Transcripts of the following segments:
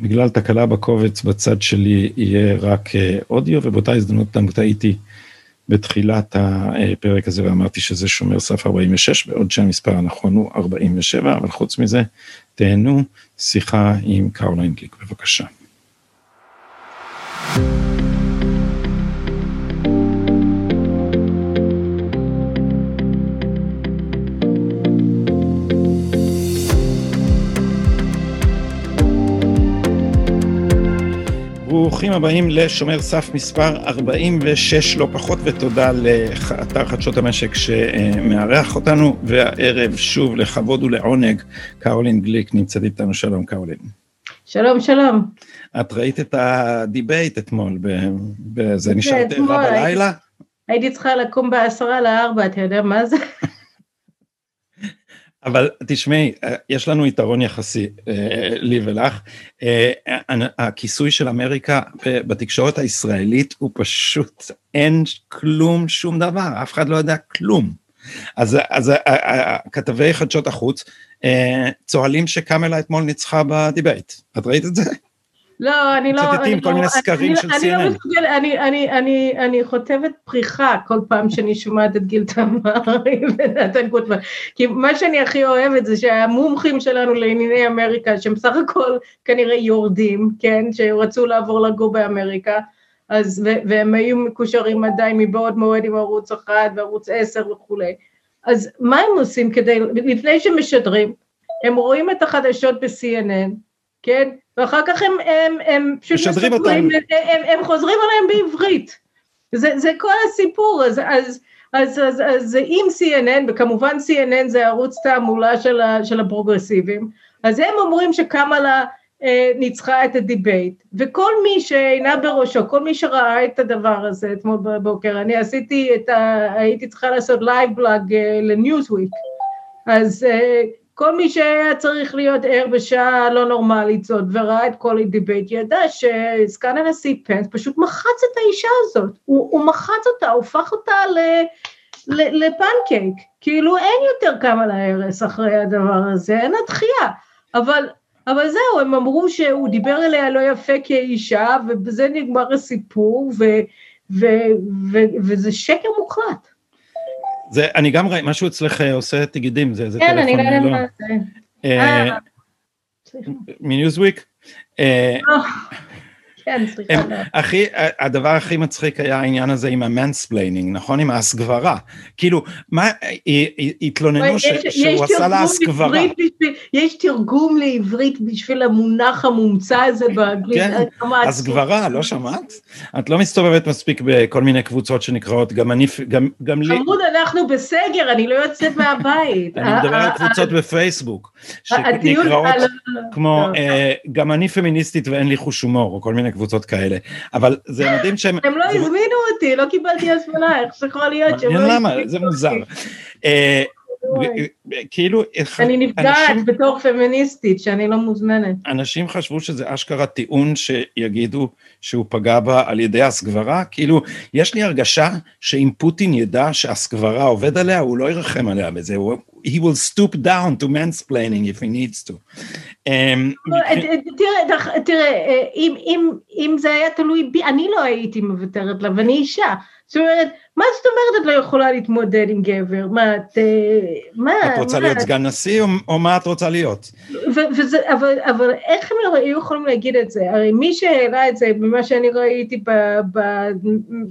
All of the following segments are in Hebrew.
בגלל תקלה בקובץ בצד שלי יהיה רק אודיו, ובאותה הזדמנות גם טעיתי בתחילת הפרק הזה ואמרתי שזה שומר סף 46, בעוד שהמספר הנכון הוא 47, אבל חוץ מזה, תהנו שיחה עם קרוליין גליק, בבקשה. ברוכים הבאים לשומר סף מספר 46 לא פחות ותודה לאתר חדשות המשק שמארח אותנו והערב שוב לכבוד ולעונג קרולין גליק נמצאת איתנו שלום קרולין. שלום שלום. את ראית את ה debate אתמול, זה נשארת ערה בלילה? הייתי צריכה לקום בעשרה לארבע, אתה יודע מה זה? אבל תשמעי, יש לנו יתרון יחסי, אה, לי ולך. אה, הכיסוי של אמריקה בתקשורת הישראלית הוא פשוט, אין כלום, שום דבר, אף אחד לא יודע כלום. אז, אז כתבי חדשות החוץ אה, צוהלים שקמלה אתמול ניצחה בדיבייט. את ראית את זה? לא, אני לא... מצטטים כל לא, מיני סקרים של אני לא מסוגל, אני, אני, חוטבת פריחה כל פעם שאני שומעת את גיל תמרי ונתן גוטמן, כי מה שאני הכי אוהבת זה שהמומחים שלנו לענייני אמריקה, שהם בסך הכל כנראה יורדים, כן, שרצו לעבור לגור באמריקה, אז, והם היו מקושרים עדיין מבעוד מועד עם ערוץ אחד וערוץ עשר וכולי, אז מה הם עושים כדי, לפני שמשדרים, הם רואים את החדשות ב-CNN, כן? ואחר כך הם, הם, הם פשוט משדרים אותם. הם, הם, הם חוזרים עליהם בעברית. זה, זה כל הסיפור, אז, אז, אז, אז, אז אם CNN, וכמובן CNN זה ערוץ תעמולה של, ה, של הפרוגרסיבים, אז הם אומרים שקמאלה אה, ניצחה את ה debate, וכל מי שעיניו בראשו, כל מי שראה את הדבר הזה אתמול בבוקר, אני עשיתי את ה... הייתי צריכה לעשות live blog אה, לניוזוויק, אז אה, כל מי שהיה צריך להיות ער בשעה לא נורמלית זאת וראה את כל ה debate ידע שסגן הנשיא פנס פשוט מחץ את האישה הזאת, הוא, הוא מחץ אותה, הוא הפך אותה ל, ל, לפנקייק, כאילו אין יותר כמה להרס אחרי הדבר הזה, אין התחייה, אבל, אבל זהו, הם אמרו שהוא דיבר אליה לא יפה כאישה ובזה נגמר הסיפור ו, ו, ו, וזה שקר מוחלט. זה, אני גם ראיתי, משהו אצלך עושה תגידים, זה, זה כן, טלפון, אני לא יודעת מה זה. אה, אה, מניוזוויק? כן, סליחה. הכי, הדבר הכי מצחיק היה העניין הזה עם ה-mansplaining, נכון? עם ההסגברה. כאילו, מה, התלוננו שהוא עשה לה הסגברה. יש תרגום לעברית בשביל המונח המומצא הזה באנגלית. כן, הסגברה, לא שמעת? את לא מסתובבת מספיק בכל מיני קבוצות שנקראות, גם אני, גם לי. חמוד, אנחנו בסגר, אני לא יוצאת מהבית. אני מדבר על קבוצות בפייסבוק, שנקראות כמו, גם אני פמיניסטית ואין לי חוש הומור, או כל מיני קבוצות כאלה, אבל זה מדהים שהם... הם לא הזמינו אותי, לא קיבלתי הזמנה, איך זה יכול להיות שהם לא הזמינו אותי? למה? זה מוזר. אה, כאילו... אני נפגעת בתור פמיניסטית שאני לא מוזמנת. אנשים חשבו שזה אשכרה טיעון שיגידו שהוא פגע בה על ידי הסגברה, כאילו יש לי הרגשה שאם פוטין ידע שהסגברה עובד עליה, הוא לא ירחם עליה בזה, he will stoop down to mansplaining if he needs to. אמ, תראה, תראה, אם זה היה תלוי בי, אני לא הייתי מוותרת לה, ואני אישה. זאת אומרת, מה זאת אומרת את לא יכולה להתמודד עם גבר? מה, את... אה, מה? את רוצה להיות סגן נשיא, או מה את רוצה להיות? אבל איך הם לא היו יכולים להגיד את זה? הרי מי שהעלה את זה, ממה שאני ראיתי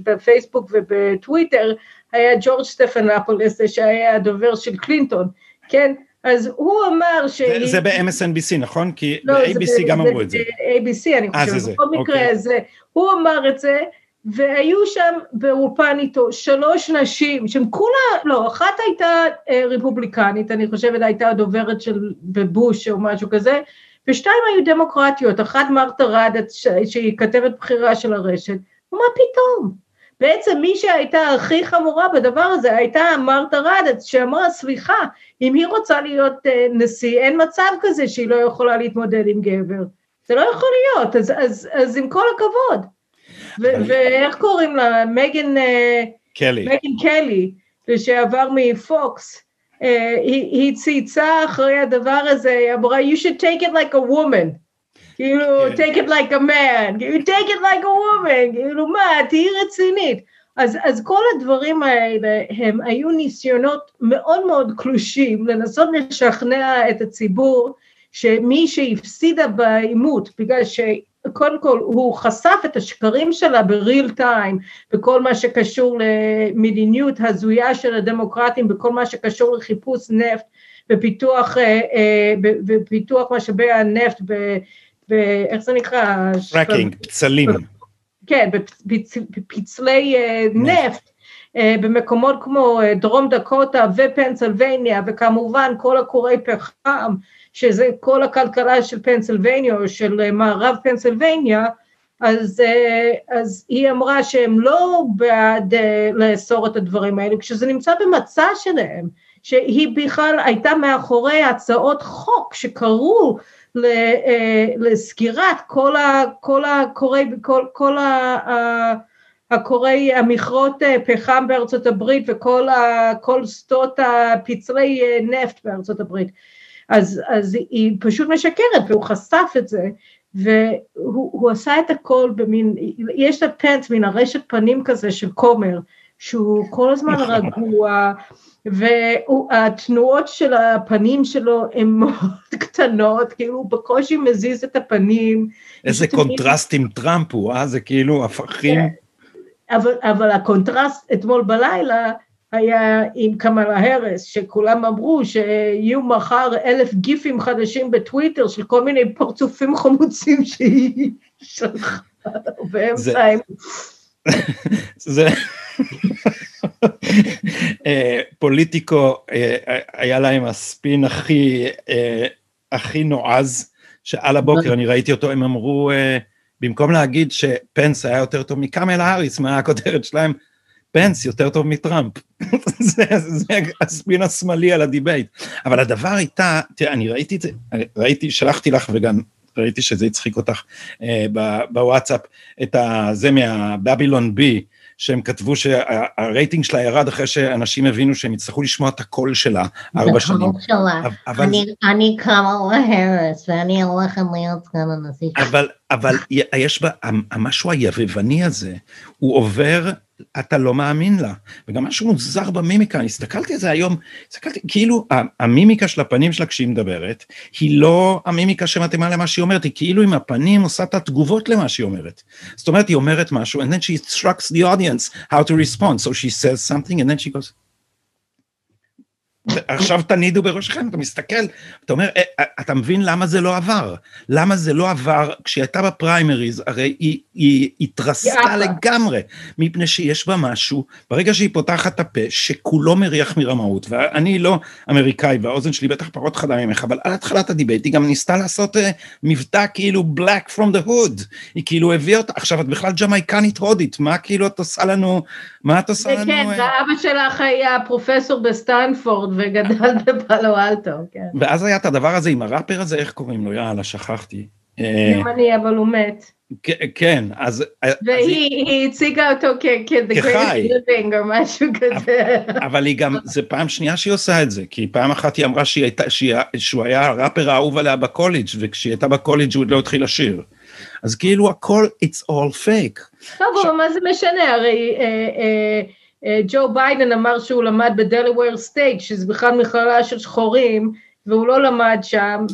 בפייסבוק ובטוויטר, היה ג'ורג' סטפנפולס, שהיה הדובר של קלינטון, כן? אז הוא אמר ש... זה, זה ב-MSNBC, נכון? כי לא, ב-ABC גם אמרו את זה. ב-ABC, אני חושבת, בכל מקרה אוקיי. זה. הוא אמר את זה, והיו שם באולפן איתו שלוש נשים, שהן כולה, לא, אחת הייתה אה, רפובליקנית, אני חושבת הייתה הדוברת של בבוש או משהו כזה, ושתיים היו דמוקרטיות, אחת מרתה ראדץ שהיא כתבת בכירה של הרשת, ומה פתאום? בעצם מי שהייתה הכי חמורה בדבר הזה הייתה מרתה רדץ שאמרה סליחה אם היא רוצה להיות uh, נשיא אין מצב כזה שהיא לא יכולה להתמודד עם גבר. זה לא יכול להיות אז, אז, אז עם כל הכבוד. ואיך קוראים לה? מגן אה, קלי. מגן קלי לשעבר מפוקס. uh, היא, היא צייצה אחרי הדבר הזה היא אמרה you should take it like a woman כאילו, take it like a man, כאילו, take it like a woman, כאילו, מה, תהיי רצינית. אז, אז כל הדברים האלה הם היו ניסיונות מאוד מאוד קלושים לנסות לשכנע את הציבור שמי שהפסידה בעימות, בגלל שקודם כל הוא חשף את השקרים שלה בריל טיים, בכל מה שקשור למדיניות הזויה של הדמוקרטים, בכל מה שקשור לחיפוש נפט ופיתוח, אה, אה, ופיתוח משאבי הנפט, ב, ב, איך זה נקרא? פרקינג, פצלים. כן, בפצלי אה, נפט. במקומות כמו דרום דקוטה ופנסילבניה וכמובן כל הכורי פחם שזה כל הכלכלה של פנסילבניה או של מערב פנסילבניה, אז, אז היא אמרה שהם לא בעד לאסור את הדברים האלו, כשזה נמצא במצע שלהם, שהיא בכלל הייתה מאחורי הצעות חוק שקראו לסגירת כל, ה, כל הקורי, כל, כל ה, הקורי המכרות פחם בארצות הברית וכל ה, כל שדות הפצלי נפט בארצות הברית. אז, אז היא פשוט משקרת והוא חשף את זה והוא עשה את הכל במין, יש לפנס מין ארשת פנים כזה של כומר שהוא כל הזמן נכון. רגוע והתנועות של הפנים שלו הן מאוד קטנות, כאילו הוא בקושי מזיז את הפנים. איזה קונטרסט עם טראמפ הוא, אה? זה כאילו הפכים. כן. אבל, אבל הקונטרסט אתמול בלילה היה עם קמלה האריס, שכולם אמרו שיהיו מחר אלף גיפים חדשים בטוויטר של כל מיני פרצופים חמוצים שהיא שלחה באמצע. זה... אה, פוליטיקו אה, היה להם הספין הכי, אה, הכי נועז, שעל הבוקר אני ראיתי אותו, הם אמרו, במקום להגיד שפנס היה יותר טוב מקמלה האריס, מה הכותרת שלהם? פנס יותר טוב מטראמפ. זה, זה הספין השמאלי על ה-debate. אבל הדבר הייתה, תראה, אני ראיתי את זה, ראיתי, שלחתי לך וגם ראיתי שזה הצחיק אותך אה, בוואטסאפ, את זה מהבבילון בי, שהם כתבו שהרייטינג שלה ירד אחרי שאנשים הבינו שהם יצטרכו לשמוע את הקול שלה ארבע שנים. הקול שלה. אבל... אני, אני האריס ואני הולכת להיות סגן הנשיא. אבל, אבל יש בה, המשהו היבבני הזה, הוא עובר אתה לא מאמין לה. וגם משהו מוזר במימיקה, אני הסתכלתי על זה היום, הסתכלתי, כאילו המימיקה של הפנים שלה כשהיא מדברת, היא לא המימיקה שמתאימה למה שהיא אומרת, היא כאילו עם הפנים עושה את התגובות למה שהיא אומרת. זאת אומרת, היא אומרת משהו, and then she instructs the audience how to respond, so she says something, and then she goes, עכשיו תנידו בראשכם, אתה מסתכל, אתה אומר, אה, אה, אתה מבין למה זה לא עבר? למה זה לא עבר כשהיא הייתה בפריימריז, הרי היא, היא התרסקה לגמרי, מפני שיש בה משהו, ברגע שהיא פותחת את הפה, שכולו מריח מרמאות, ואני לא אמריקאי, והאוזן שלי בטח פחות חדה ממך, אבל על התחלת ה-debate היא גם ניסתה לעשות uh, מבטא כאילו black from the hood, היא כאילו הביאה אותה, עכשיו את בכלל ג'מייקנית הודית, מה כאילו את עושה לנו, מה את עושה לנו? כן, ואבא שלך היה פרופסור בסטנפורד, וגדל בפלו אלטו, כן. ואז היה את הדבר הזה עם הראפר הזה, איך קוראים לו? יאללה, שכחתי. גם אני, אבל הוא מת. כן, אז... והיא הציגה אותו living או משהו כזה. אבל היא גם, זה פעם שנייה שהיא עושה את זה, כי פעם אחת היא אמרה שהוא היה הראפר האהוב עליה בקולג' וכשהיא הייתה בקולג' הוא עוד לא התחיל לשיר. אז כאילו הכל, it's all fake. טוב, אבל מה זה משנה, הרי... אה, ג'ו ביידן אמר שהוא למד בדלוור סטייט, שזה בכלל מכללה של שחורים, והוא לא למד שם,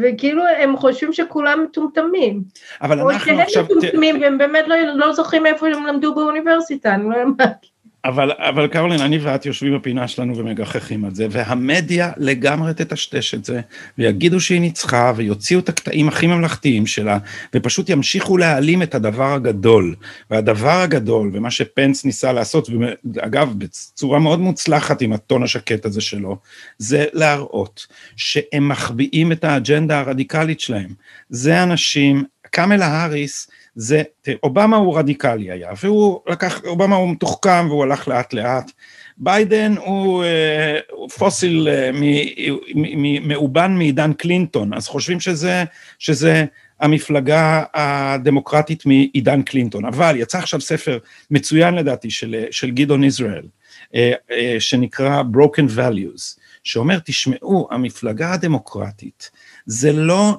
וכאילו הם חושבים שכולם מטומטמים. אבל אנחנו עכשיו... או שהם מטומטמים והם באמת לא, לא זוכרים איפה הם למדו באוניברסיטה, אני לא יודעת. אבל, אבל קרולין, אני ואת יושבים בפינה שלנו ומגחכים על זה, והמדיה לגמרי תטשטש את זה, ויגידו שהיא ניצחה, ויוציאו את הקטעים הכי ממלכתיים שלה, ופשוט ימשיכו להעלים את הדבר הגדול. והדבר הגדול, ומה שפנס ניסה לעשות, ואגב, בצורה מאוד מוצלחת עם הטון השקט הזה שלו, זה להראות שהם מחביאים את האג'נדה הרדיקלית שלהם. זה אנשים, קאמלה האריס, זה, אובמה הוא רדיקלי היה, והוא לקח, אובמה הוא מתוחכם והוא הלך לאט לאט. ביידן הוא אה, פוסיל אה, מאובן מעידן קלינטון, אז חושבים שזה, שזה המפלגה הדמוקרטית מעידן קלינטון, אבל יצא עכשיו ספר מצוין לדעתי של, של גדעון ישראל, אה, שנקרא Broken Values, שאומר, תשמעו, המפלגה הדמוקרטית זה לא,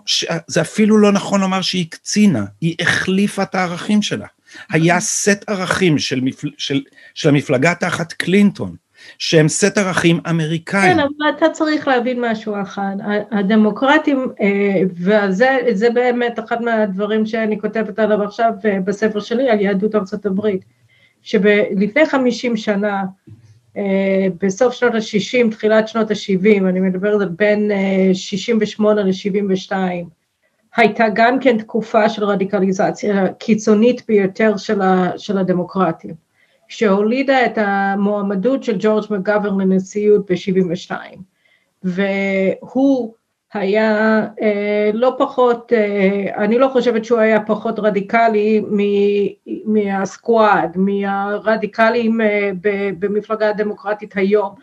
זה אפילו לא נכון לומר שהיא קצינה, היא החליפה את הערכים שלה. היה סט ערכים של, מפל, של, של המפלגה תחת קלינטון, שהם סט ערכים אמריקאים. כן, אבל אתה צריך להבין משהו אחד, הדמוקרטים, אה, וזה זה באמת אחד מהדברים שאני כותבת עליו עכשיו אה, בספר שלי על יהדות ארצות הברית, שלפני 50 שנה, בסוף שנות ה-60, תחילת שנות ה-70, אני מדברת על בין אה, 68 ל-72, הייתה גם כן תקופה של רדיקליזציה קיצונית ביותר של, ה, של הדמוקרטים, שהולידה את המועמדות של ג'ורג' מגוון לנשיאות ב-72, והוא היה אה, לא פחות, אה, אני לא חושבת שהוא היה פחות רדיקלי מהסקואד, מהרדיקלים אה, ב- במפלגה הדמוקרטית היום.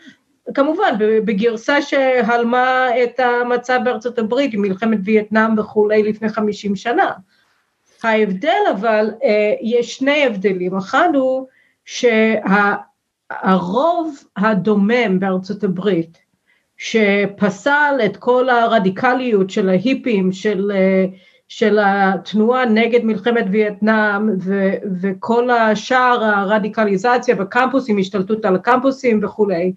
כמובן, בגרסה שהלמה את המצב בארצות הברית מלחמת וייטנאם וכולי לפני 50 שנה. ההבדל אבל, אה, יש שני הבדלים, אחד הוא שהרוב הדומם בארצות הברית, שפסל את כל הרדיקליות של ההיפים, של, אה, של התנועה נגד מלחמת וייטנאם ו, וכל השאר הרדיקליזציה בקמפוסים, השתלטות על הקמפוסים וכולי,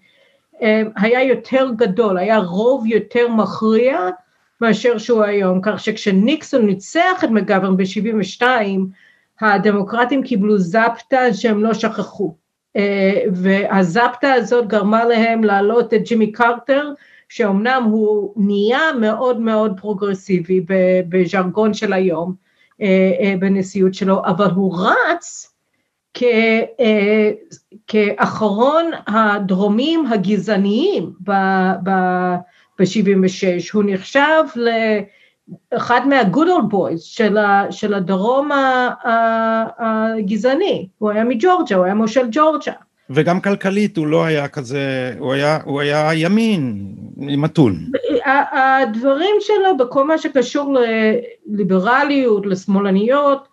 אה, היה יותר גדול, היה רוב יותר מכריע מאשר שהוא היום, כך שכשניקסון ניצח את מגוון ב-72, הדמוקרטים קיבלו זפטה שהם לא שכחו, והזפטה הזאת גרמה להם להעלות את ג'ימי קרטר, שאומנם הוא נהיה מאוד מאוד פרוגרסיבי בז'רגון של היום, אה, בנשיאות שלו, אבל הוא רץ כאחרון הדרומים הגזעניים ב-76, הוא נחשב לאחד מה-good old boys של, של הדרום הגזעני, הוא היה מג'ורג'ה, הוא היה מושל ג'ורג'ה. וגם כלכלית הוא לא היה כזה, הוא היה, הוא היה ימין, מתון. הדברים שלו בכל מה שקשור לליברליות, לשמאלניות,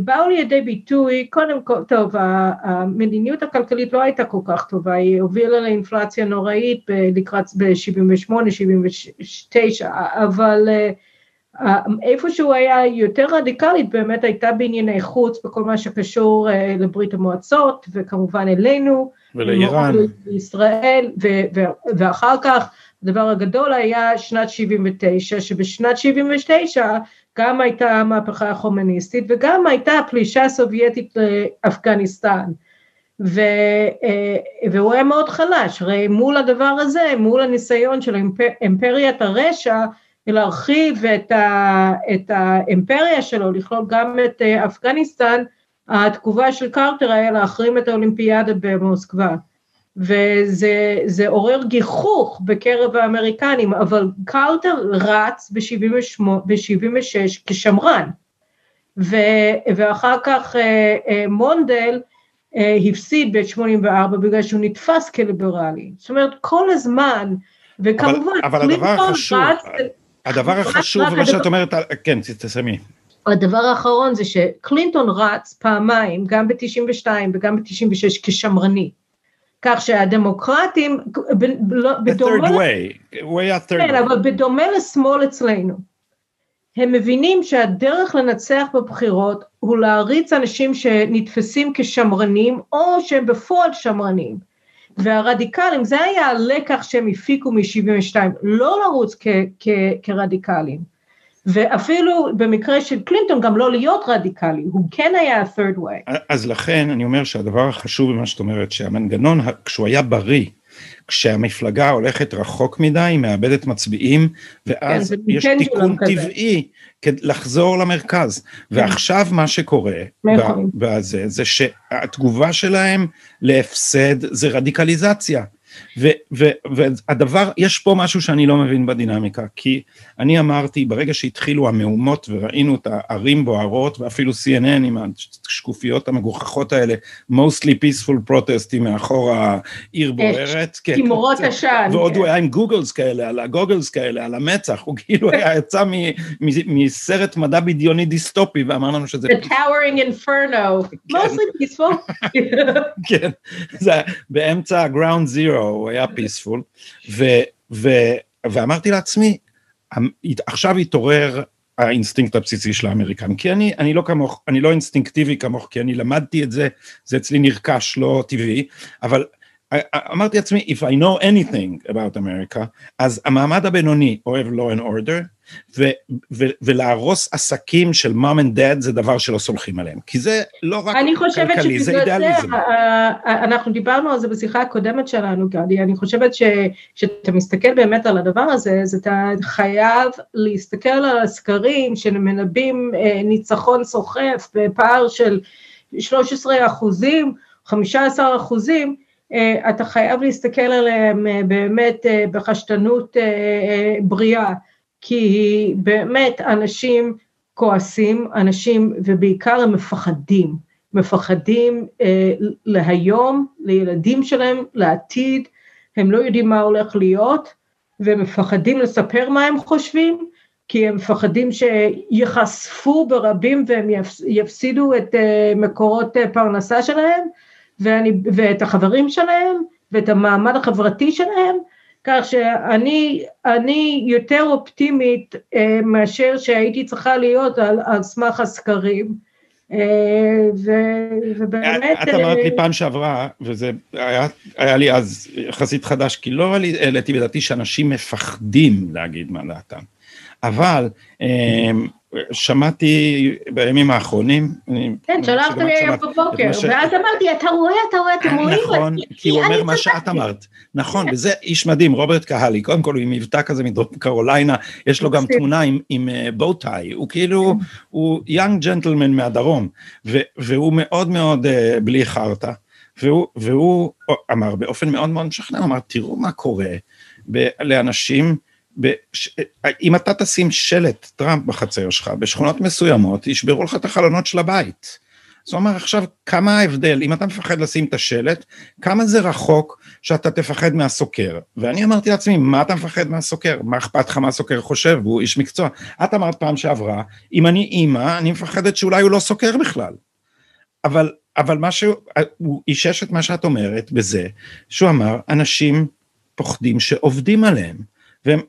באו לידי ביטוי, קודם כל, טוב, המדיניות הכלכלית לא הייתה כל כך טובה, היא הובילה לאינפלציה נוראית לקראת ב-78, 79, אבל איפה שהוא היה יותר רדיקלית באמת הייתה בענייני חוץ בכל מה שקשור לברית המועצות וכמובן אלינו, ולאיראן, לישראל, ואחר כך הדבר הגדול היה שנת 79, שבשנת 79 גם הייתה המהפכה החומניסטית וגם הייתה פלישה סובייטית לאפגניסטן. ו, והוא היה מאוד חלש, הרי מול הדבר הזה, מול הניסיון של אימפריית הרשע, להרחיב את, ה, את האימפריה שלו, לכלול גם את אפגניסטן, התגובה של קרטר היה להחרים את האולימפיאדה במוסקבה. וזה עורר גיחוך בקרב האמריקנים, אבל קרטר רץ ב-76 כשמרן, ו, ואחר כך מונדל הפסיד ב-84 בגלל שהוא נתפס כליברלי, זאת אומרת כל הזמן, וכמובן, אבל, אבל הדבר החשוב, רץ, הדבר החשוב, מה שאת אומרת, כן, תסיימי. הדבר האחרון זה שקלינטון רץ פעמיים, גם ב-92 וגם ב-96 כשמרני. כך שהדמוקרטים, בדומה, way. way כן, way. אבל בדומה לשמאל אצלנו, הם מבינים שהדרך לנצח בבחירות הוא להריץ אנשים שנתפסים כשמרנים או שהם בפועל שמרנים. והרדיקלים, זה היה הלקח שהם הפיקו מ-72, לא לרוץ כ- כ- כרדיקלים. ואפילו במקרה של קלינטון גם לא להיות רדיקלי, הוא כן היה ה-third way. אז לכן אני אומר שהדבר החשוב במה שאת אומרת, שהמנגנון, כשהוא היה בריא, כשהמפלגה הולכת רחוק מדי, היא מאבדת מצביעים, ואז כן, יש תיקון טבעי לחזור למרכז. כן. ועכשיו מה שקורה בזה, זה שהתגובה שלהם להפסד זה רדיקליזציה. ו, ו, והדבר, יש פה משהו שאני לא מבין בדינמיקה, כי אני אמרתי, ברגע שהתחילו המהומות וראינו את הערים בוערות, ואפילו CNN עם השקופיות המגוחכות האלה, mostly peaceful protesting מאחור העיר בוערת, כן, תימורות עשן, ועוד הוא היה עם גוגלס כאלה, על הגוגלס כאלה, על המצח, הוא כאילו היה יצא מסרט מדע בדיוני דיסטופי, ואמר לנו שזה... The towering inferno, mostly peaceful. כן, זה באמצע ה-ground zero. הוא היה peaceful, ו, ו, ואמרתי לעצמי, עכשיו התעורר האינסטינקט הבסיסי של ה-American, כי אני, אני לא כמוך, אני לא אינסטינקטיבי כמוך, כי אני למדתי את זה, זה אצלי נרכש, לא טבעי, אבל אמרתי לעצמי, if I know anything about America, אז המעמד הבינוני אוהב law and order, ו, ו, ולהרוס עסקים של mom and dad זה דבר שלא סולחים עליהם, כי זה לא רק כלכלי, זה אידיאליזם. זה, אנחנו דיברנו על זה בשיחה הקודמת שלנו, גדי, אני חושבת שכשאתה מסתכל באמת על הדבר הזה, אז אתה חייב להסתכל על הסקרים שמנבאים אה, ניצחון סוחף בפער של 13 אחוזים, 15 אחוזים, אה, אתה חייב להסתכל עליהם אה, באמת אה, בחשדנות בריאה, כי באמת אנשים כועסים, אנשים, ובעיקר הם מפחדים, מפחדים להיום, לילדים שלהם, לעתיד, הם לא יודעים מה הולך להיות, והם מפחדים לספר מה הם חושבים, כי הם מפחדים שיחשפו ברבים והם יפסידו את מקורות פרנסה שלהם, ואני, ואת החברים שלהם, ואת המעמד החברתי שלהם, כך שאני אני יותר אופטימית אה, מאשר שהייתי צריכה להיות על, על סמך הסקרים. אה, ו, ובאמת... את אמרת לי אה, פעם שעברה, וזה היה, היה לי אז יחסית חדש, כי לא העליתי בדעתי שאנשים מפחדים להגיד מה דעתם. אבל אה, שמעתי בימים האחרונים. כן, שלחת לי היום בבוקר, ואז אמרתי, אתה רואה, אתה רואה, אתם רואים. נכון, כי הוא אומר מה שאת אמרת. נכון, וזה איש מדהים, רוברט קהלי, קודם כל הוא עם מבטא כזה מדרום קרוליינה, יש לו גם תמונה עם בואטאי, הוא כאילו, הוא יאנג ג'נטלמן מהדרום, והוא מאוד מאוד אה, בלי חרטא, והוא אמר באופן מאוד מאוד משכנע, אמר, תראו מה קורה לאנשים, בש... אם אתה תשים שלט טראמפ בחצר שלך, בשכונות מסוימות, ישברו לך את החלונות של הבית. זאת אומרת, עכשיו, כמה ההבדל, אם אתה מפחד לשים את השלט, כמה זה רחוק שאתה תפחד מהסוקר. ואני אמרתי לעצמי, מה אתה מפחד מהסוקר? מה אכפת לך מה הסוקר חושב? הוא איש מקצוע. את אמרת פעם שעברה, אם אני אימא, אני מפחדת שאולי הוא לא סוקר בכלל. אבל, אבל מה שהוא, הוא אישש את מה שאת אומרת בזה, שהוא אמר, אנשים פוחדים שעובדים עליהם.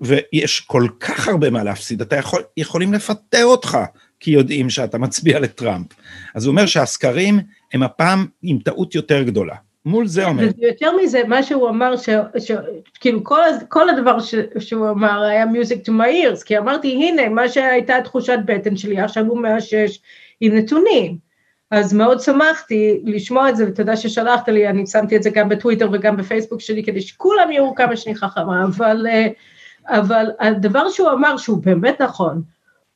ויש כל כך הרבה מה להפסיד, אתה יכול, יכולים לפטר אותך כי יודעים שאתה מצביע לטראמפ. אז הוא אומר שהסקרים הם הפעם עם טעות יותר גדולה. מול זה אומר. יותר מזה, מה שהוא אמר, שכאילו כל, כל הדבר ש, שהוא אמר היה music to my ears, כי אמרתי, הנה, מה שהייתה תחושת בטן שלי, עכשיו הוא מאשש עם נתונים. אז מאוד שמחתי לשמוע את זה, ותודה ששלחת לי, אני שמתי את זה גם בטוויטר וגם בפייסבוק שלי, כדי שכולם יראו כמה שאני חכמה, אבל... Uh, אבל הדבר שהוא אמר שהוא באמת נכון,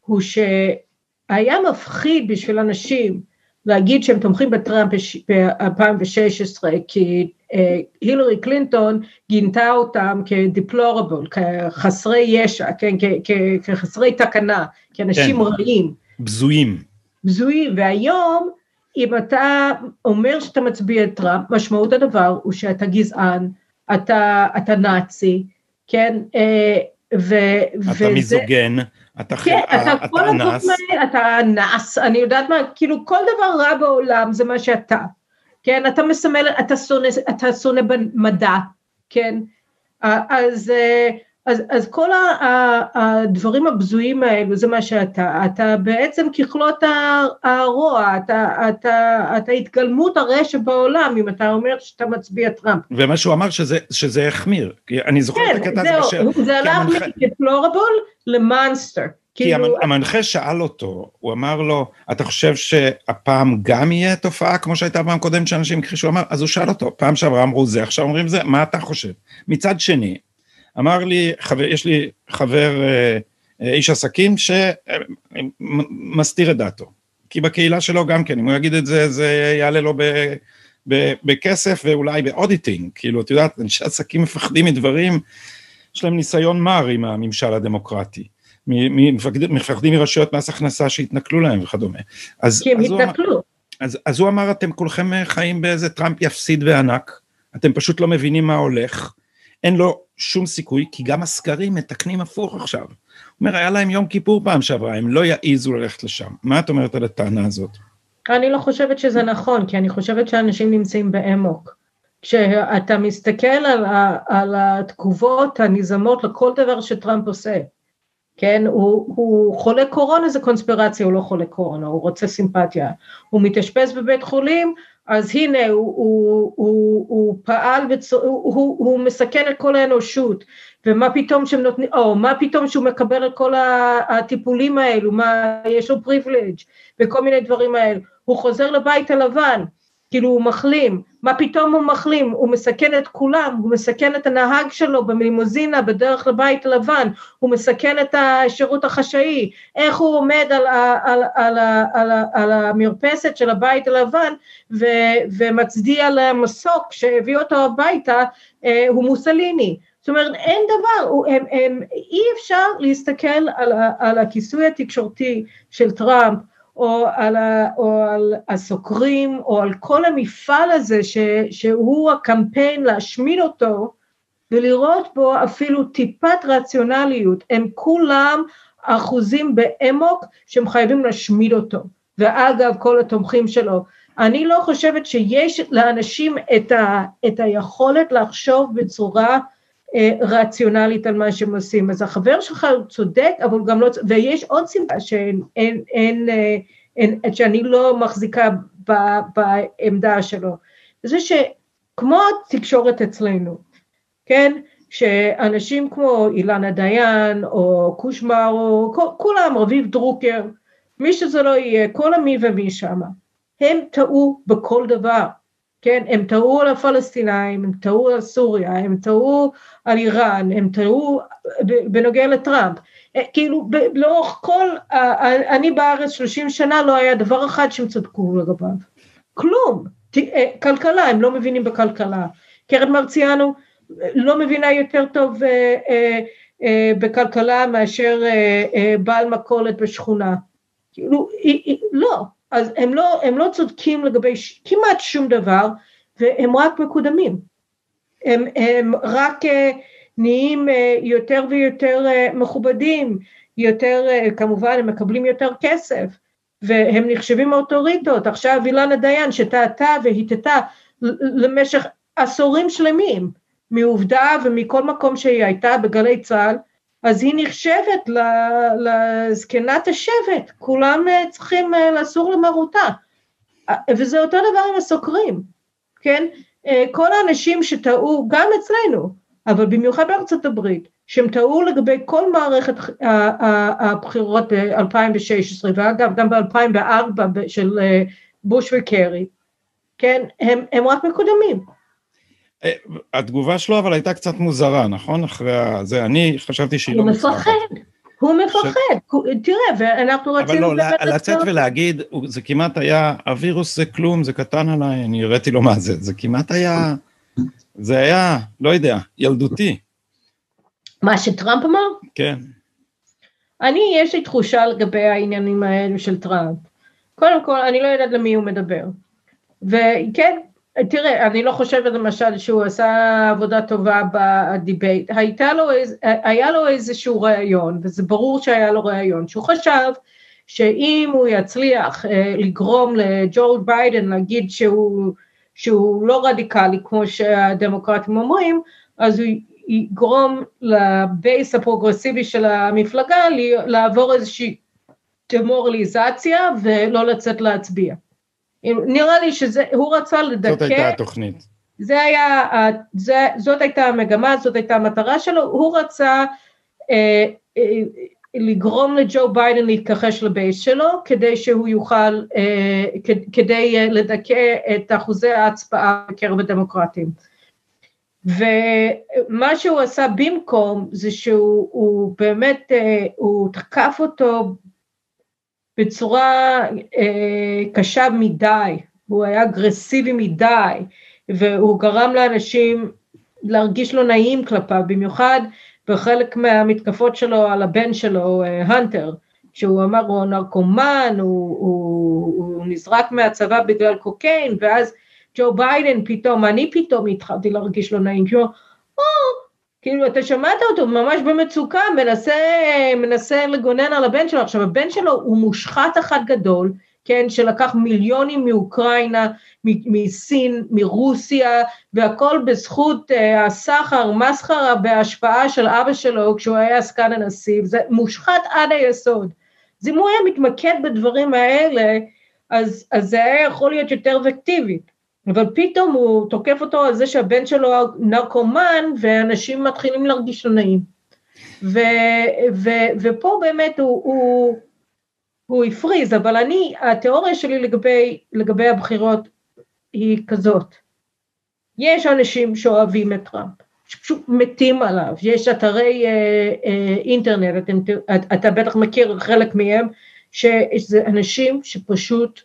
הוא שהיה מפחיד בשביל אנשים להגיד שהם תומכים בטראמפ ב-2016, כי אה, הילרי קלינטון גינתה אותם כדיפלורבל, כחסרי ישע, כן, כחסרי תקנה, כאנשים כן. רעים. בזויים. בזויים, והיום אם אתה אומר שאתה מצביע טראמפ, משמעות הדבר הוא שאתה גזען, אתה, אתה נאצי, כן, אה, ו... אתה וזה, מיזוגן, אתה כן, אתה, אתה אנס. אתה אנס, אני יודעת מה, כאילו כל דבר רע בעולם זה מה שאתה, כן, אתה מסמל, אתה שונא, אתה שונא במדע, כן, אז, אה, אז, אז כל הדברים הבזויים האלו זה מה שאתה, אתה בעצם ככלות הרוע, אתה, אתה, אתה התגלמות הרשע בעולם אם אתה אומר שאתה מצביע טראמפ. ומה שהוא אמר שזה, שזה החמיר, אני זוכר כן, את הקטע הזה בשם. זה הלך מפלורבול למאנסטר. כי כאילו... המנחה שאל אותו, הוא אמר לו, אתה חושב שהפעם גם יהיה תופעה כמו שהייתה פעם קודם שאנשים הכחישו? הוא אמר, אז הוא שאל אותו, פעם שעברה אמרו זה, עכשיו אומרים זה, מה אתה חושב? מצד שני, אמר לי, חבר, יש לי חבר אה, אה, איש עסקים שמסתיר את דעתו, כי בקהילה שלו גם כן, אם הוא יגיד את זה, זה יעלה לו ב, ב, בכסף ואולי ב-auditing, כאילו, את יודעת, אנשי עסקים מפחדים מדברים, יש להם ניסיון מר עם הממשל הדמוקרטי. מפחדים מרשויות מס הכנסה שהתנכלו להם וכדומה. אז, כי הם התנכלו. אז, אז הוא אמר, אתם כולכם חיים באיזה טראמפ יפסיד בענק, אתם פשוט לא מבינים מה הולך, אין לו שום סיכוי, כי גם הסקרים מתקנים הפוך עכשיו. הוא אומר, היה להם יום כיפור פעם שעברה, הם לא יעיזו ללכת לשם. מה את אומרת על הטענה הזאת? אני לא חושבת שזה נכון, כי אני חושבת שאנשים נמצאים באמוק. כשאתה מסתכל על, על התגובות הנזמות לכל דבר שטראמפ עושה, כן, הוא, הוא חולה קורונה זה קונספירציה, הוא לא חולה קורונה, הוא רוצה סימפתיה. הוא מתאשפז בבית חולים, אז הנה הוא, הוא, הוא, הוא פעל, בצ... הוא, הוא, הוא מסכן את כל האנושות, ומה פתאום שהם נותנים, או מה פתאום שהוא מקבל את כל הטיפולים האלו, מה, יש לו פריבילג' וכל מיני דברים האלו. הוא חוזר לבית הלבן, כאילו הוא מחלים, מה פתאום הוא מחלים, הוא מסכן את כולם, הוא מסכן את הנהג שלו בלימוזינה בדרך לבית הלבן, הוא מסכן את השירות החשאי, איך הוא עומד על, על, על, על, על, על המרפסת של הבית הלבן ו, ומצדיע למסוק שהביא אותו הביתה, אה, הוא מוסליני. זאת אומרת, אין דבר, הם, הם, אי אפשר להסתכל על, על הכיסוי התקשורתי של טראמפ או על, ה, או על הסוקרים, או על כל המפעל הזה ש, שהוא הקמפיין להשמיד אותו, ולראות בו אפילו טיפת רציונליות, הם כולם אחוזים באמוק שהם חייבים להשמיד אותו, ואגב כל התומכים שלו. אני לא חושבת שיש לאנשים את, ה, את היכולת לחשוב בצורה רציונלית על מה שהם עושים. אז החבר שלך הוא צודק, אבל גם לא, ויש עוד סיבה שאין, אין, אין, אה, אין, שאני לא מחזיקה ב, בעמדה שלו. זה שכמו התקשורת אצלנו, כן, שאנשים כמו אילנה דיין או קושמרו, כולם, רביב דרוקר, מי שזה לא יהיה, כל המי ומי שמה, הם טעו בכל דבר. כן, הם טעו על הפלסטינאים, הם טעו על סוריה, הם טעו על איראן, הם טעו בנוגע לטראמפ. אה, כאילו, לאורך כל, אני בארץ 30 שנה לא היה דבר אחד שהם צדקו לגביו. כלום. אה, כלכלה, הם לא מבינים בכלכלה. קרן מרציאנו אה, לא מבינה יותר טוב בכלכלה מאשר בעל מכולת בשכונה. כאילו, לא. אז הם לא, הם לא צודקים לגבי ש, כמעט שום דבר, והם רק מקודמים. הם, הם רק uh, נהיים uh, יותר ויותר uh, מכובדים, יותר, uh, כמובן הם מקבלים יותר כסף, והם נחשבים אוטוריטות. עכשיו אילנה דיין שטעתה והטטה למשך עשורים שלמים, מעובדה ומכל מקום שהיא הייתה בגלי צה"ל, אז היא נחשבת לזקנת השבט, כולם אה, צריכים אה, לסור למרותה. אה, וזה אותו דבר עם הסוקרים, כן? כל האנשים שטעו, גם אצלנו, אבל במיוחד בארצות הברית, שהם טעו לגבי כל מערכת הבחירות ב-2016, ואגב גם ב-2004 של בוש וקרי, כן? הם, הם רק מקודמים. אה, התגובה שלו אבל הייתה קצת מוזרה, נכון? אחרי זה, אני חשבתי שהיא לא מוצלחת. הוא מפחד, הוא מפחד, תראה, ואנחנו רצינו... אבל לא, לצאת ולהגיד, זה כמעט היה, הווירוס זה כלום, זה קטן עליי, אני הראיתי לו מה זה, זה כמעט היה, זה היה, לא יודע, ילדותי. מה שטראמפ אמר? כן. אני, יש לי תחושה לגבי העניינים האלו של טראמפ. קודם כל, אני לא יודעת למי הוא מדבר. וכן, תראה, אני לא חושבת למשל שהוא עשה עבודה טובה ב-debate, הייתה לו, היה לו איזשהו רעיון, וזה ברור שהיה לו רעיון, שהוא חשב שאם הוא יצליח אה, לגרום לג'ו ביידן להגיד שהוא, שהוא לא רדיקלי כמו שהדמוקרטים אומרים, אז הוא יגרום ל-base הפרוגרסיבי של המפלגה לעבור איזושהי דמורליזציה ולא לצאת להצביע. נראה לי שהוא רצה לדכא... זאת הייתה התוכנית. זה היה, זה, זאת הייתה המגמה, זאת הייתה המטרה שלו, הוא רצה אה, אה, לגרום לג'ו ביידן להתכחש לבייס שלו, כדי שהוא יוכל, אה, כדי אה, לדכא את אחוזי ההצבעה בקרב הדמוקרטים. ומה שהוא עשה במקום זה שהוא באמת, אה, הוא תקף אותו בצורה אה, קשה מדי, הוא היה אגרסיבי מדי, והוא גרם לאנשים להרגיש לא נעים כלפיו, במיוחד בחלק מהמתקפות שלו על הבן שלו, אה, הנטר, שהוא אמר הוא נרקומן, הוא, הוא, הוא נזרק מהצבא בגלל קוקיין, ואז ג'ו ביידן פתאום, אני פתאום התחלתי להרגיש לא נעים, הוא, או, כאילו, אתה שמעת אותו ממש במצוקה, מנסה, מנסה לגונן על הבן שלו. עכשיו, הבן שלו הוא מושחת אחד גדול, כן, שלקח מיליונים מאוקראינה, מסין, מרוסיה, והכל בזכות uh, הסחר, מסחרה בהשפעה של אבא שלו כשהוא היה סגן הנשיא, זה מושחת עד היסוד. אז אם הוא היה מתמקד בדברים האלה, אז, אז זה היה יכול להיות יותר אפקטיבי. אבל פתאום הוא תוקף אותו על זה שהבן שלו נרקומן, ואנשים מתחילים להרגיש לא נעים. ו, ו, ופה באמת הוא, הוא, הוא הפריז, אבל אני, התיאוריה שלי לגבי, לגבי הבחירות היא כזאת, יש אנשים שאוהבים את טראמפ, שפשוט מתים עליו, יש אתרי אה, אה, אינטרנט, אתם, אתה בטח מכיר חלק מהם, שזה אנשים שפשוט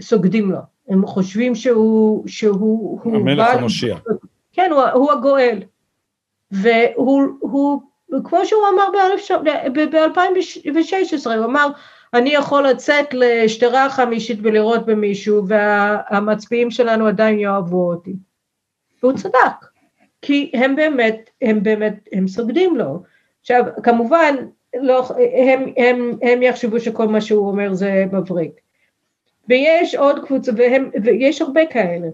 סוגדים לו, הם חושבים שהוא, שהוא, המלך המושיע, כן, הוא, הוא הגואל, והוא, הוא, כמו שהוא אמר ב-2016, הוא אמר, אני יכול לצאת לשדרה החמישית ולראות במישהו והמצביעים שלנו עדיין יאהבו אותי. והוא צדק, כי הם באמת, הם באמת, הם סוגדים לו. עכשיו, כמובן, לא, הם, הם, הם יחשבו שכל מה שהוא אומר זה מבריק. ויש עוד קבוצה, והם, ויש הרבה כאלה.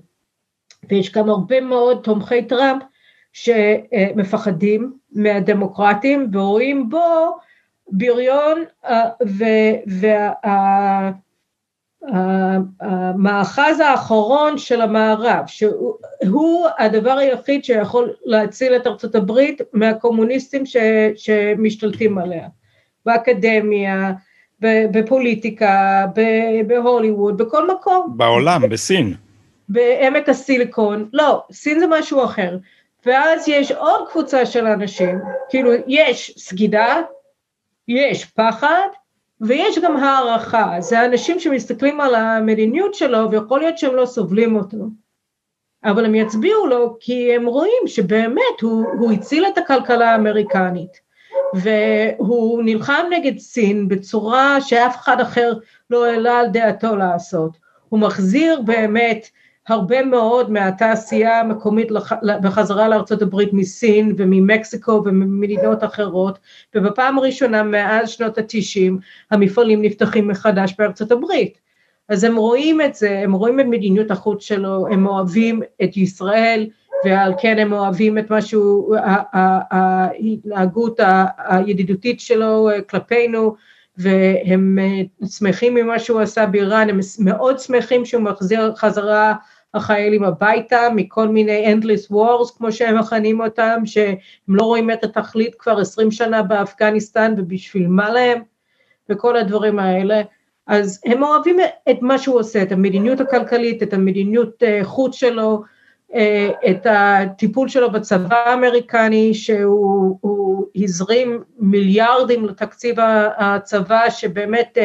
ויש גם הרבה מאוד תומכי טראמפ שמפחדים מהדמוקרטים ורואים בו בריון אה, והמאחז האחרון של המערב, שהוא הדבר היחיד שיכול להציל את ארצות הברית מהקומוניסטים ש, שמשתלטים עליה, באקדמיה, בפוליטיקה, בהוליווד, בכל מקום. בעולם, בסין. בעמק הסיליקון, לא, סין זה משהו אחר. ואז יש עוד קבוצה של אנשים, כאילו יש סגידה, יש פחד ויש גם הערכה, זה אנשים שמסתכלים על המדיניות שלו ויכול להיות שהם לא סובלים אותו, אבל הם יצביעו לו כי הם רואים שבאמת הוא, הוא הציל את הכלכלה האמריקנית והוא נלחם נגד סין בצורה שאף אחד אחר לא העלה על דעתו לעשות, הוא מחזיר באמת הרבה מאוד מהתעשייה המקומית בחזרה לארצות הברית מסין וממקסיקו וממדינות אחרות ובפעם הראשונה מאז שנות התשעים המפעלים נפתחים מחדש בארצות הברית. אז הם רואים את זה, הם רואים את מדיניות החוץ שלו, הם אוהבים את ישראל ועל כן הם אוהבים את משהו, ההתנהגות הידידותית שלו כלפינו והם שמחים ממה שהוא עשה באיראן, הם מאוד שמחים שהוא מחזיר חזרה החיילים הביתה מכל מיני endless wars כמו שהם מכנים אותם, שהם לא רואים את התכלית כבר עשרים שנה באפגניסטן ובשביל מה להם וכל הדברים האלה. אז הם אוהבים את מה שהוא עושה, את המדיניות הכלכלית, את המדיניות אה, חוץ שלו, אה, את הטיפול שלו בצבא האמריקני, שהוא הזרים מיליארדים לתקציב הצבא, שבאמת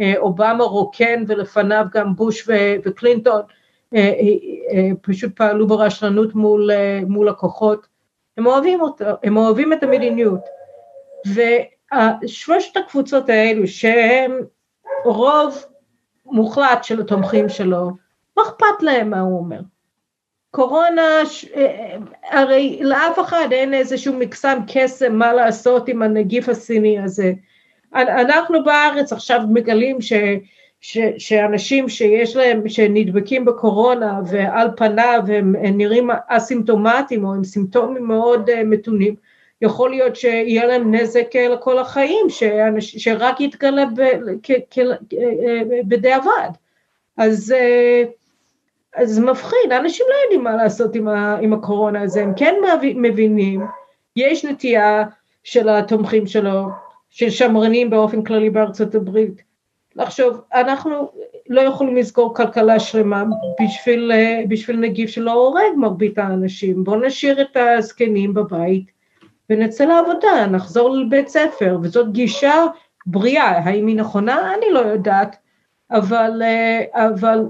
אה, אובמה רוקן ולפניו גם בוש וקלינטון, אה, אה, אה, פשוט פעלו ברשלנות מול, מול הכוחות, הם אוהבים אותו, הם אוהבים את המדיניות. ושלושת הקבוצות האלו שהם רוב מוחלט של התומכים שלו, לא אכפת להם מה הוא אומר. קורונה, הרי לאף אחד אין איזשהו מקסם קסם מה לעשות עם הנגיף הסיני הזה. אנחנו בארץ עכשיו מגלים ש... ש, שאנשים שיש להם, שנדבקים בקורונה ועל פניו הם נראים אסימפטומטיים או עם סימפטומים מאוד uh, מתונים, יכול להיות שיהיה להם נזק לכל החיים, שאנש, שרק יתגלה ב, כ, כ, בדיעבד. אז, uh, אז מפחיד, אנשים לא יודעים מה לעשות עם, ה, עם הקורונה הזה, הם כן מבינים, יש נטייה של התומכים שלו, של שמרנים באופן כללי בארצות הברית, לחשוב, אנחנו לא יכולים לסגור כלכלה שלמה בשביל, בשביל נגיף שלא הורג מרבית האנשים, בואו נשאיר את הזקנים בבית ונצא לעבודה, נחזור לבית ספר, וזאת גישה בריאה, האם היא נכונה? אני לא יודעת, אבל, אה, אבל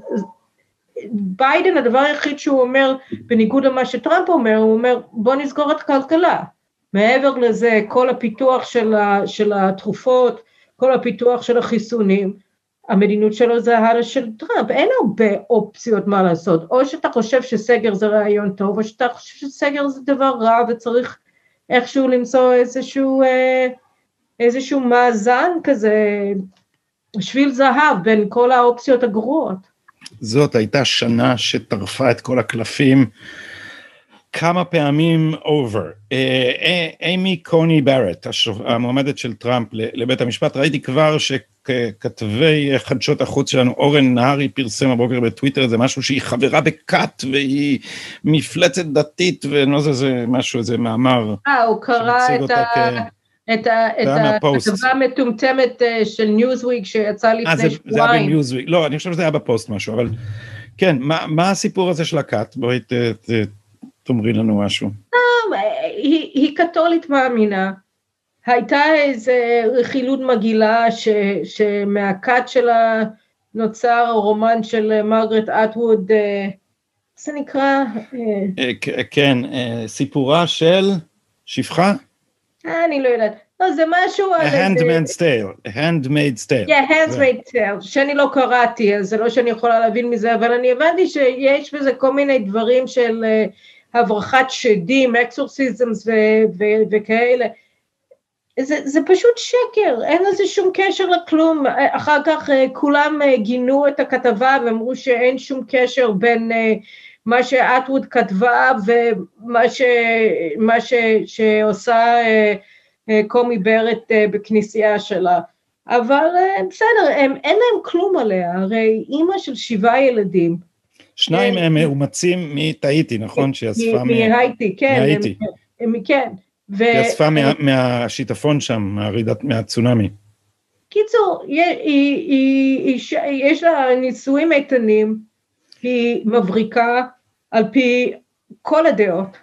ביידן, הדבר היחיד שהוא אומר, בניגוד למה שטראמפ אומר, הוא אומר, בואו נסגור את הכלכלה. מעבר לזה, כל הפיתוח של, ה, של התרופות, כל הפיתוח של החיסונים, המדיניות שלו זה הלאה של טראמפ, אין הרבה אופציות מה לעשות, או שאתה חושב שסגר זה רעיון טוב, או שאתה חושב שסגר זה דבר רע וצריך איכשהו למצוא איזשהו, אה, איזשהו מאזן כזה שביל זהב בין כל האופציות הגרועות. זאת הייתה שנה שטרפה את כל הקלפים כמה פעמים over. אימי קוני ברט, המועמדת של טראמפ לבית המשפט, ראיתי כבר שכתבי חדשות החוץ שלנו, אורן נהרי פרסם הבוקר בטוויטר איזה משהו שהיא חברה בכת והיא מפלצת דתית ולא זה, זה משהו, איזה מאמר. אה, הוא קרא את ה... את הכתבה המטומטמת אה, של ניוזוויק שיצא לפני אה, זה, שבועיים. זה היה בניוזוויק, לא, אני חושב שזה היה בפוסט משהו, אבל כן, מה, מה הסיפור הזה של הכת? בואי ת, ת, תאמרי לנו משהו. אה, היא, היא קתולית מאמינה, הייתה איזה רכילות מגעילה ש, שמהכת שלה נוצר רומן של מרגרט אטווד, איך זה נקרא? כן, סיפורה של שפחה? אני לא יודעת. לא, זה משהו... A handmaid's tale, a handmaid's tale. Yeah, handmaid's tale, שאני לא קראתי, אז זה לא שאני יכולה להבין מזה, אבל אני הבנתי שיש בזה כל מיני דברים של uh, הברחת שדים, exorcisms וכאלה. זה, זה פשוט שקר, אין לזה שום קשר לכלום. אחר כך כולם גינו את הכתבה ואמרו שאין שום קשר בין... מה שאטווד כתבה ומה ש, מה ש, שעושה אה, אה, קומי ברט אה, בכנסייה שלה. אבל בסדר, הם, אין להם כלום עליה, הרי אימא של שבעה ילדים. שניים הם מאומצים מתאיטי, נכון? שהיא אספה מהייטי, כן. מהייטי. כן. היא אספה מהשיטפון שם, מהצונאמי. קיצור, יש לה נישואים איתנים, היא מבריקה על פי כל הדעות,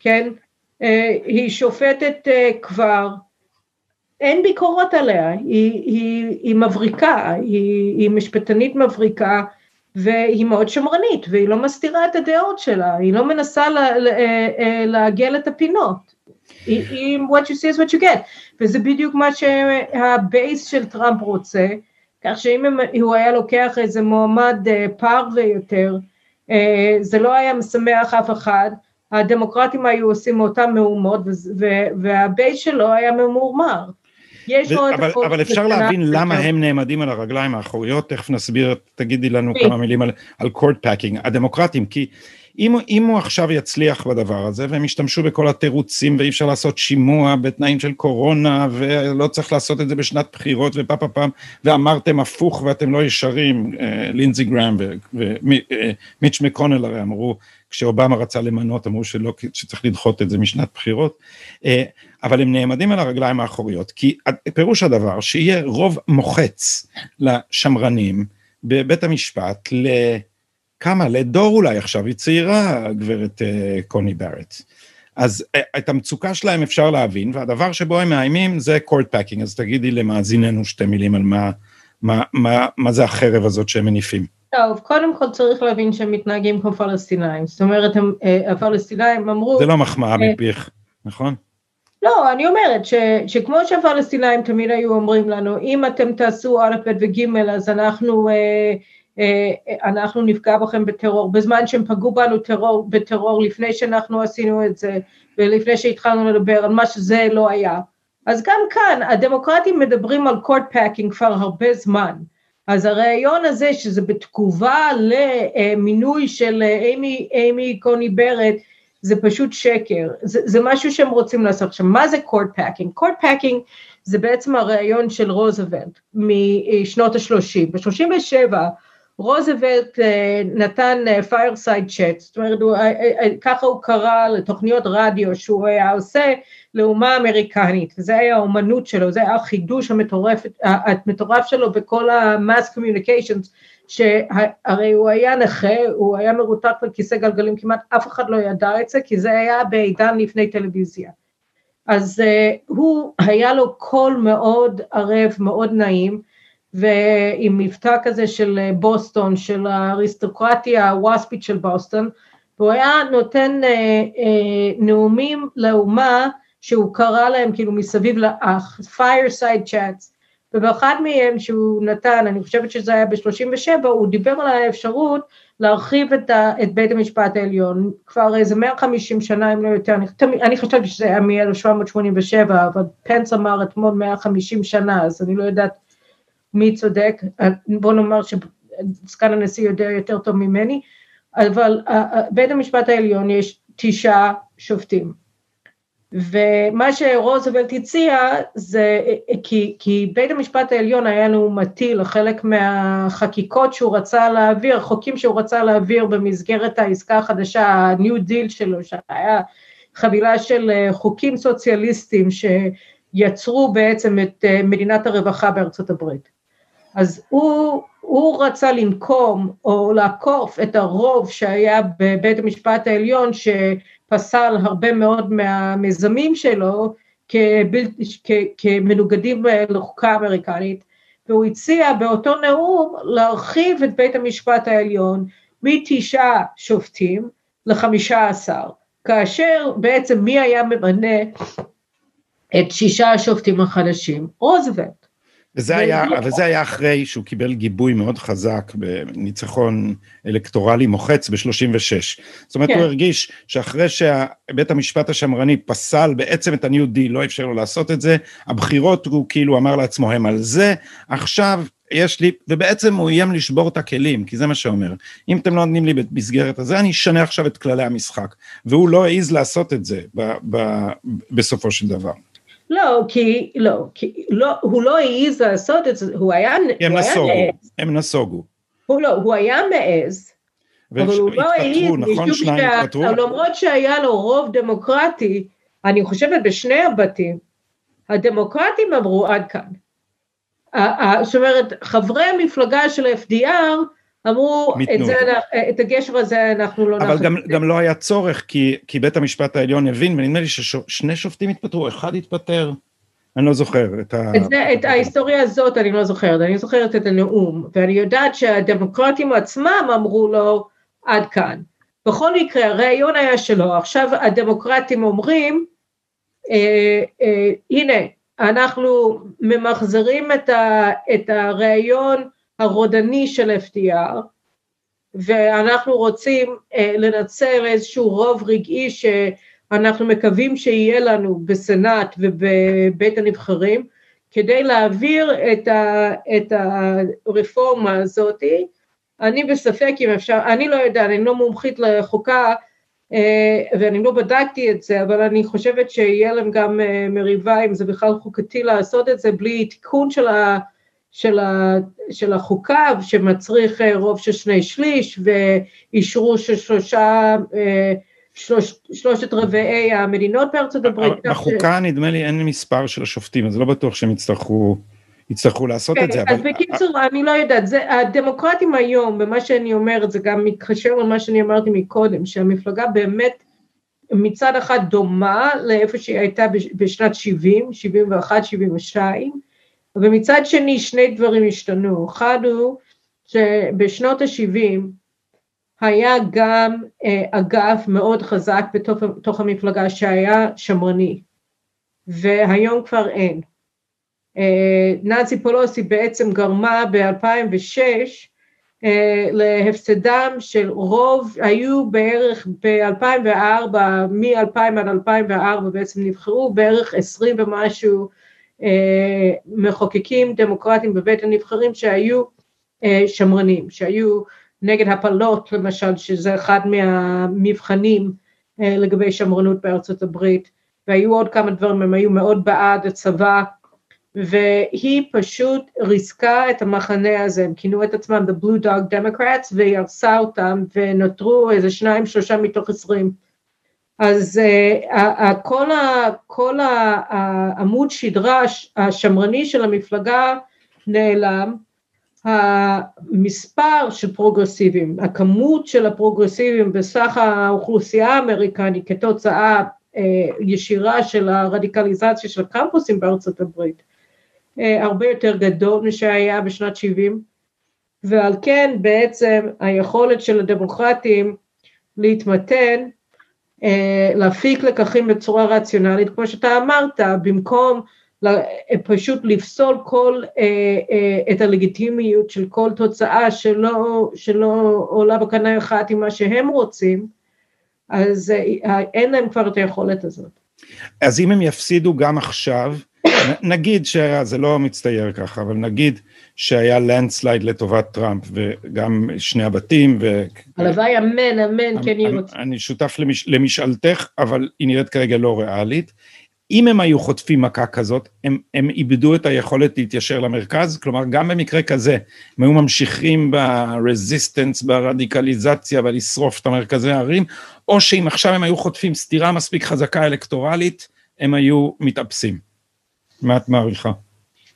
כן? היא שופטת כבר, אין ביקורות עליה, היא, היא, היא מבריקה, היא, היא משפטנית מבריקה והיא מאוד שמרנית והיא לא מסתירה את הדעות שלה, היא לא מנסה לה, לעגל את הפינות. היא, what you see is what you get, וזה בדיוק מה שה base של טראמפ רוצה, כך שאם הוא היה לוקח איזה מועמד פרווה יותר, זה לא היה משמח אף אחד, הדמוקרטים היו עושים אותם מהומות וה base שלו היה ממורמר. אבל, אבל אפשר להבין למה הם נעמדים על הרגליים האחוריות, תכף נסביר, תגידי לנו כמה מילים על, על court packing, הדמוקרטים, כי אם, אם הוא עכשיו יצליח בדבר הזה והם ישתמשו בכל התירוצים ואי אפשר לעשות שימוע בתנאים של קורונה ולא צריך לעשות את זה בשנת בחירות ופה פעם ואמרתם הפוך ואתם לא ישרים, לינדזי גראם ומיטש מקונל הרי אמרו כשאובמה רצה למנות אמרו שלא, שצריך לדחות את זה משנת בחירות, אבל הם נעמדים על הרגליים האחוריות כי פירוש הדבר שיהיה רוב מוחץ לשמרנים בבית המשפט ל... כמה? לדור אולי עכשיו, היא צעירה, גברת uh, קוני בארט. אז uh, את המצוקה שלהם אפשר להבין, והדבר שבו הם מאיימים זה court packing, אז תגידי למאזיננו שתי מילים על מה, מה, מה, מה זה החרב הזאת שהם מניפים. טוב, קודם כל צריך להבין שהם מתנהגים כמו פלסטינאים, זאת אומרת, הם, uh, הפלסטינאים אמרו... זה לא מחמאה uh, מפיך, נכון? לא, אני אומרת ש, שכמו שהפלסטינאים תמיד היו אומרים לנו, אם אתם תעשו א', ב' וג', אז אנחנו... Uh, אנחנו נפגע בכם בטרור, בזמן שהם פגעו בנו טרור, בטרור לפני שאנחנו עשינו את זה ולפני שהתחלנו לדבר על מה שזה לא היה. אז גם כאן הדמוקרטים מדברים על court packing כבר הרבה זמן. אז הרעיון הזה שזה בתגובה למינוי של אימי, אימי קוני בארט זה פשוט שקר, זה, זה משהו שהם רוצים לעשות. עכשיו מה זה court packing? court packing זה בעצם הרעיון של רוזוולט משנות ה-30. ב-37 רוזוולט נתן fireside chat, זאת אומרת הוא, ככה הוא קרא לתוכניות רדיו שהוא היה עושה לאומה אמריקנית, וזה היה האומנות שלו, זה היה החידוש המטורף, המטורף שלו בכל ה-mass communications, שהרי הוא היה נכה, הוא היה מרותק לכיסא גלגלים, כמעט אף אחד לא ידע את זה, כי זה היה בעידן לפני טלוויזיה. אז uh, הוא, היה לו קול מאוד ערב, מאוד נעים, ועם מבטא כזה של בוסטון, של האריסטוקרטיה הווספית של בוסטון, והוא היה נותן אה, אה, נאומים לאומה שהוא קרא להם כאילו מסביב לאח, fireside chats, ובאחד מהם שהוא נתן, אני חושבת שזה היה ב-37, הוא דיבר על האפשרות להרחיב את, ה, את בית המשפט העליון, כבר איזה 150 שנה אם לא יותר, אני, אני חשבתי שזה היה מ-1787, אבל פנס אמר אתמול 150 שנה, אז אני לא יודעת מי צודק, בוא נאמר שסגן הנשיא יודע יותר טוב ממני, אבל בית המשפט העליון יש תשעה שופטים. ומה שרוזוולט הציע זה כי, כי בית המשפט העליון היה לעומתי לחלק מהחקיקות שהוא רצה להעביר, חוקים שהוא רצה להעביר במסגרת העסקה החדשה, ה-New Deal שלו, שהיה חבילה של חוקים סוציאליסטיים שיצרו בעצם את מדינת הרווחה בארצות הברית. אז הוא, הוא רצה לנקום או לעקוף את הרוב שהיה בבית המשפט העליון שפסל הרבה מאוד מהמיזמים שלו כבל, כ, כמנוגדים לחוקה האמריקנית והוא הציע באותו נאום להרחיב את בית המשפט העליון מתשעה שופטים לחמישה עשר, כאשר בעצם מי היה ממנה את שישה השופטים החדשים? רוזוולט. וזה היה, אבל זה היה אחרי שהוא קיבל גיבוי מאוד חזק בניצחון אלקטורלי מוחץ ב-36. זאת אומרת, כן. הוא הרגיש שאחרי שבית המשפט השמרני פסל בעצם את הניו די, לא אפשר לו לעשות את זה, הבחירות הוא כאילו אמר לעצמו הם על זה, עכשיו יש לי, ובעצם הוא איים לשבור את הכלים, כי זה מה שאומר. אם אתם לא נותנים לי במסגרת הזה, אני אשנה עכשיו את כללי המשחק. והוא לא העז לעשות את זה ב, ב, בסופו של דבר. לא, כי, לא, כי לא, הוא לא העז לעשות את זה, הוא היה, הם הוא נסוגו, היה מעז. הם נסוגו. הוא לא, הוא היה מעז, אבל הוא לא העז, נכון, שניים. התפטרו? למרות שהיה לו רוב דמוקרטי, אני חושבת בשני הבתים, הדמוקרטים אמרו עד כאן. זאת אומרת, חברי המפלגה של FDR אמרו, את, זה, את הגשר הזה אנחנו לא נחזור. אבל גם, גם לא היה צורך, כי, כי בית המשפט העליון הבין, ונדמה לי ששני שופטים התפטרו, אחד התפטר, אני לא זוכר את ה... את, זה, את ההיסטוריה הזאת אני לא זוכרת, אני זוכרת את הנאום, ואני יודעת שהדמוקרטים עצמם אמרו לו, עד כאן. בכל מקרה, הרעיון היה שלו, עכשיו הדמוקרטים אומרים, אה, אה, הנה, אנחנו ממחזרים את, ה, את הרעיון הרודני של FDR, ואנחנו רוצים אה, לנצל איזשהו רוב רגעי שאנחנו מקווים שיהיה לנו בסנאט ובבית הנבחרים, כדי להעביר את, ה, את הרפורמה הזאתי, אני בספק אם אפשר, אני לא יודעת, אני לא מומחית לחוקה אה, ואני לא בדקתי את זה, אבל אני חושבת שיהיה להם גם אה, מריבה אם זה בכלל חוקתי לעשות את זה בלי תיקון של ה... של, ה, של החוקה שמצריך אה, רוב של שני שליש ואישרו של שלושה, אה, שלוש, שלושת רבעי המדינות בארצות הברית. בחוקה ש... נדמה לי אין מספר של השופטים, אז לא בטוח שהם יצטרכו, יצטרכו לעשות כן, את זה. אז אבל... בקיצור, אני לא יודעת, זה, הדמוקרטים היום, במה שאני אומרת, זה גם מתקשר למה שאני אמרתי מקודם, שהמפלגה באמת מצד אחד דומה לאיפה שהיא הייתה בשנת 70, 71, 72, ומצד שני שני דברים השתנו, אחד הוא שבשנות ה-70 היה גם אה, אגף מאוד חזק בתוך, בתוך המפלגה שהיה שמרני, והיום כבר אין. אה, ננסי פולוסי בעצם גרמה ב-2006 אה, להפסדם של רוב, היו בערך ב-2004, מ-2000 עד 2004 בעצם נבחרו בערך 20 ומשהו מחוקקים דמוקרטיים בבית הנבחרים שהיו אה, שמרנים, שהיו נגד הפלות למשל, שזה אחד מהמבחנים אה, לגבי שמרנות בארצות הברית, והיו עוד כמה דברים, הם היו מאוד בעד הצבא, והיא פשוט ריסקה את המחנה הזה, הם כינו את עצמם The Blue Dog Democrats, והיא הרסה אותם, ונותרו איזה שניים שלושה מתוך עשרים. אז uh, כל, ה, כל העמוד שדרה השמרני של המפלגה נעלם, המספר של פרוגרסיבים, הכמות של הפרוגרסיבים בסך האוכלוסייה האמריקנית כתוצאה uh, ישירה של הרדיקליזציה של הקמפוסים בארצות הברית, uh, הרבה יותר גדול משהיה בשנת 70, ועל כן בעצם היכולת של הדמוקרטים להתמתן אה, להפיק לקחים בצורה רציונלית, כמו שאתה אמרת, במקום פשוט לפסול כל, אה, אה, את הלגיטימיות של כל תוצאה שלא, שלא עולה בקנה אחד עם מה שהם רוצים, אז אין להם כבר את היכולת הזאת. אז אם הם יפסידו גם עכשיו, נגיד שזה לא מצטייר ככה, אבל נגיד שהיה לנדסלייד לטובת טראמפ, וגם שני הבתים, ו... הלוואי אמן, אמן, כן יהי אני, שותף למש, למשאלתך, אבל היא נראית כרגע לא ריאלית. אם הם היו חוטפים מכה כזאת, הם, הם איבדו את היכולת להתיישר למרכז, כלומר גם במקרה כזה, הם היו ממשיכים ברזיסטנס, ברדיקליזציה ולשרוף את המרכזי הערים, או שאם עכשיו הם היו חוטפים סטירה מספיק חזקה אלקטורלית, הם היו מתאפסים. מה את מעריכה?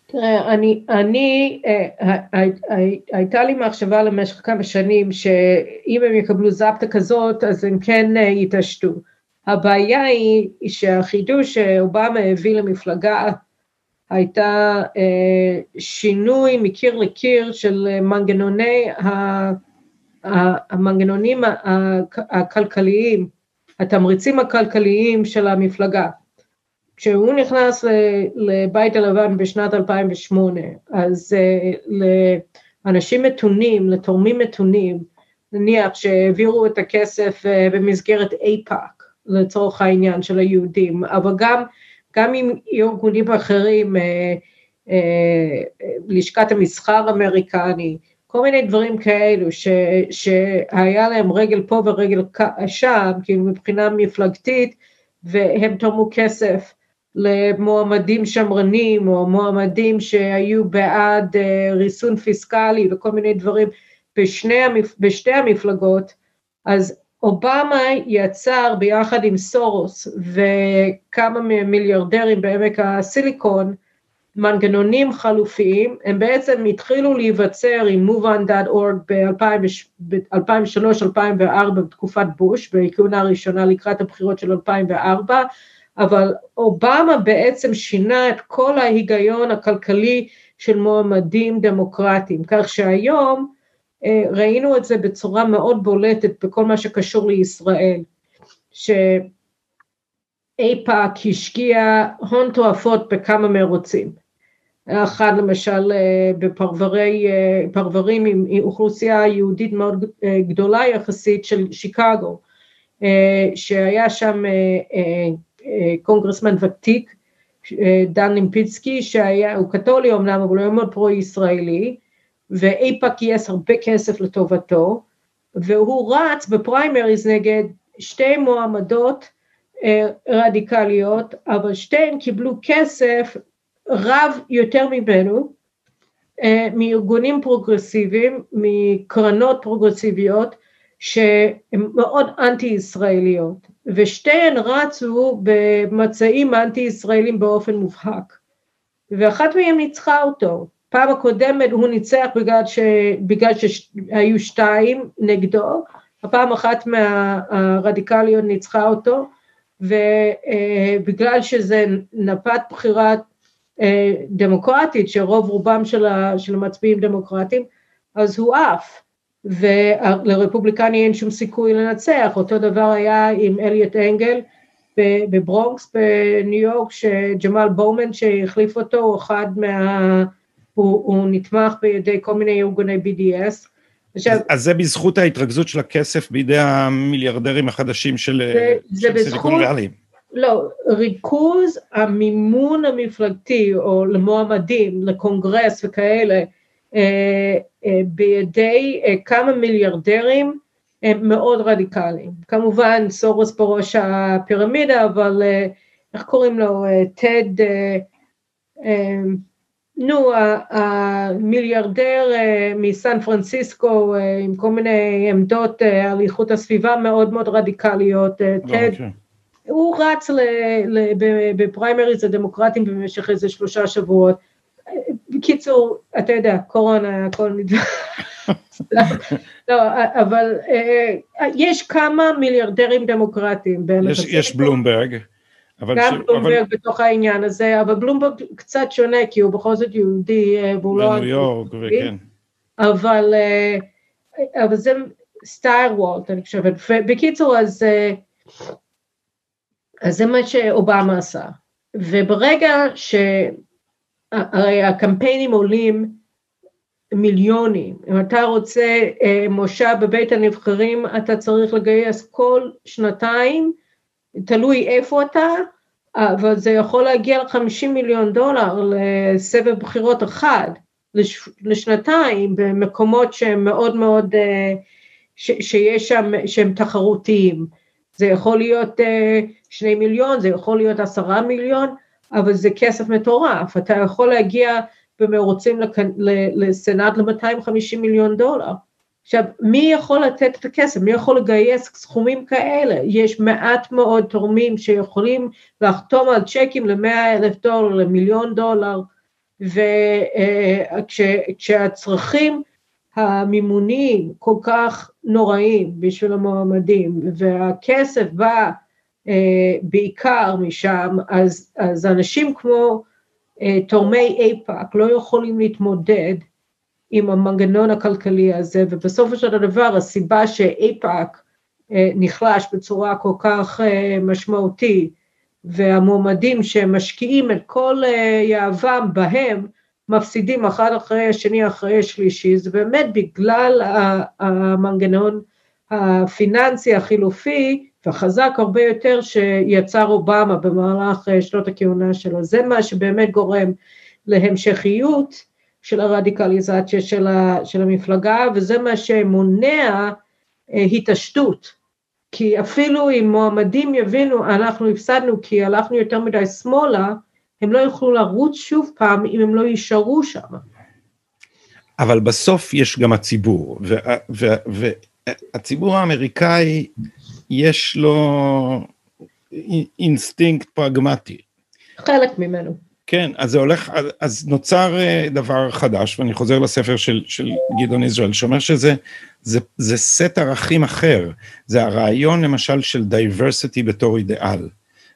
תראה, אני, אני, אה, הי- הי- הייתה לי מחשבה למשך כמה שנים שאם הם יקבלו זפטה כזאת אז הם כן אה, יתעשתו. הבעיה היא שהחידוש שאובמה הביא למפלגה הייתה אה, שינוי מקיר לקיר של מנגנוני, המנגנונים הכלכליים, התמריצים הכלכליים של המפלגה. כשהוא נכנס לבית הלבן בשנת 2008, אז uh, לאנשים מתונים, לתורמים מתונים, נניח שהעבירו את הכסף uh, במסגרת אייפאק, לצורך העניין של היהודים, אבל גם, גם עם ארגונים אחרים, uh, לשכת המסחר האמריקני, כל מיני דברים כאלו ש, שהיה להם רגל פה ורגל שם, כאילו מבחינה מפלגתית, והם תרמו כסף למועמדים שמרנים או מועמדים שהיו בעד אה, ריסון פיסקלי וכל מיני דברים בשני, המפ... בשתי המפלגות, אז אובמה יצר ביחד עם סורוס וכמה מיליארדרים בעמק הסיליקון מנגנונים חלופיים, הם בעצם התחילו להיווצר עם moveon.org ב-2003-2004 בתקופת בוש, בכהונה הראשונה לקראת הבחירות של 2004, אבל אובמה בעצם שינה את כל ההיגיון הכלכלי של מועמדים דמוקרטיים, כך שהיום אה, ראינו את זה בצורה מאוד בולטת בכל מה שקשור לישראל, שאיפא"ק השקיע הון תועפות בכמה מרוצים. אחד למשל אה, בפרברי, אה, עם אוכלוסייה יהודית מאוד גדולה יחסית של שיקגו, שהיה שם קונגרסמן ותיק, אה, דן ליפינסקי, שהיה, הוא קתולי אמנם, אבל הוא מאוד פרו-ישראלי, ואיפא"ק גייס הרבה כסף לטובתו, והוא רץ בפריימריז נגד שתי מועמדות אה, רדיקליות, אבל שתיהן קיבלו כסף רב יותר ממנו, אה, מארגונים פרוגרסיביים, מקרנות פרוגרסיביות, שהן מאוד אנטי-ישראליות, ושתיהן רצו במצעים אנטי-ישראלים באופן מובהק, ואחת מהן ניצחה אותו. פעם הקודמת הוא ניצח בגלל, ש... בגלל שהיו שתיים נגדו, הפעם אחת מהרדיקליות ניצחה אותו, ובגלל שזה נפת בחירה דמוקרטית, שרוב רובם. של המצביעים דמוקרטים, אז הוא עף. ולרפובליקני אין שום סיכוי לנצח, אותו דבר היה עם אליוט אנגל בברונקס בניו יורק, שג'מאל בואומן שהחליף אותו, הוא אחד מה... הוא, הוא נתמך בידי כל מיני ארגוני BDS. עכשיו, אז, אז זה בזכות ההתרכזות של הכסף בידי המיליארדרים החדשים של, זה, של זה בזכות, ואלי. לא, ריכוז המימון המפלגתי או למועמדים, לקונגרס וכאלה, בידי אה, כמה מיליארדרים מאוד רדיקליים. כמובן סורוס בראש הפירמידה, אבל איך קוראים לו? טד, נו, המיליארדר מסן פרנסיסקו עם כל מיני עמדות על איכות הסביבה מאוד מאוד רדיקליות, טד, הוא רץ בפריימריז הדמוקרטיים במשך איזה שלושה שבועות. בקיצור, אתה יודע, קורונה, הכל נדבר. לא, אבל יש כמה מיליארדרים דמוקרטיים. יש, יש בלומברג. אבל גם ש... בלומברג אבל... בתוך העניין הזה, אבל בלומברג קצת שונה, כי הוא בכל זאת יהודי, והוא לא... בניו יורק, וכן. אבל, אבל זה סטייר וולט, אני חושבת. בקיצור, אז, אז זה מה שאובמה עשה. וברגע ש... הרי הקמפיינים עולים מיליונים, אם אתה רוצה מושב בבית הנבחרים, אתה צריך לגייס כל שנתיים, תלוי איפה אתה, אבל זה יכול להגיע ל-50 מיליון דולר לסבב בחירות אחד, לש, לשנתיים, במקומות שהם מאוד מאוד, אה, ש, שיש שם, שהם תחרותיים. זה יכול להיות אה, שני מיליון, זה יכול להיות עשרה מיליון, אבל זה כסף מטורף, אתה יכול להגיע במרוצים לסנאט ל-250 מיליון דולר. עכשיו, מי יכול לתת את הכסף? מי יכול לגייס סכומים כאלה? יש מעט מאוד תורמים שיכולים לחתום על צ'קים ל-100 אלף דולר, למיליון דולר, וכשהצרכים המימוניים כל כך נוראים בשביל המועמדים, והכסף בא אה, בעיקר משם, אז, אז אנשים כמו אה, תורמי איפא"ק לא יכולים להתמודד עם המנגנון הכלכלי הזה, ובסופו של דבר הסיבה שאיפא"ק אה, נחלש בצורה כל כך אה, משמעותית, והמועמדים שמשקיעים את כל אה, יהבם בהם, מפסידים אחד אחרי השני אחרי השלישי, זה באמת בגלל המנגנון הפיננסי החילופי וחזק הרבה יותר שיצר אובמה במהלך שנות הכהונה שלו, זה מה שבאמת גורם להמשכיות של הרדיקליזציה של, ה, של המפלגה, וזה מה שמונע אה, התעשתות. כי אפילו אם מועמדים יבינו, אנחנו הפסדנו כי הלכנו יותר מדי שמאלה, הם לא יוכלו לרוץ שוב פעם אם הם לא יישארו שם. אבל בסוף יש גם הציבור, והציבור האמריקאי יש לו אינסטינקט פרגמטי. חלק ממנו. כן, אז זה הולך, אז נוצר אה, דבר חדש, ואני חוזר לספר של, של גדעון ישראל, שאומר שזה זה, זה סט ערכים אחר, זה הרעיון למשל של diversity בתור אידיאל.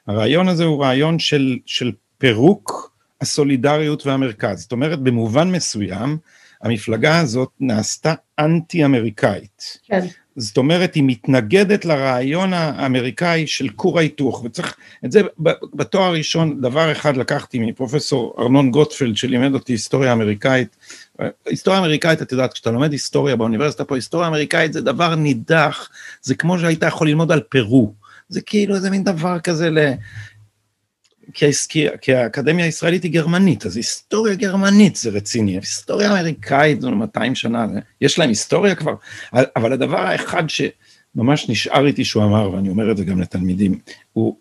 הרעיון הזה הוא רעיון של, של פירוק הסולידריות והמרכז, זאת אומרת במובן מסוים, המפלגה הזאת נעשתה אנטי-אמריקאית. כן. זאת אומרת, היא מתנגדת לרעיון האמריקאי של כור ההיתוך, וצריך, את זה בתואר הראשון, דבר אחד לקחתי מפרופסור ארנון גוטפלד, שלימד אותי היסטוריה אמריקאית. היסטוריה אמריקאית, את יודעת, כשאתה לומד היסטוריה באוניברסיטה פה, היסטוריה אמריקאית זה דבר נידח, זה כמו שהיית יכול ללמוד על פרו. זה כאילו איזה מין דבר כזה ל... כי, כי, כי האקדמיה הישראלית היא גרמנית, אז היסטוריה גרמנית זה רציני, היסטוריה אמריקאית זה 200 שנה, יש להם היסטוריה כבר, אבל הדבר האחד שממש נשאר איתי שהוא אמר, ואני אומר את זה גם לתלמידים, הוא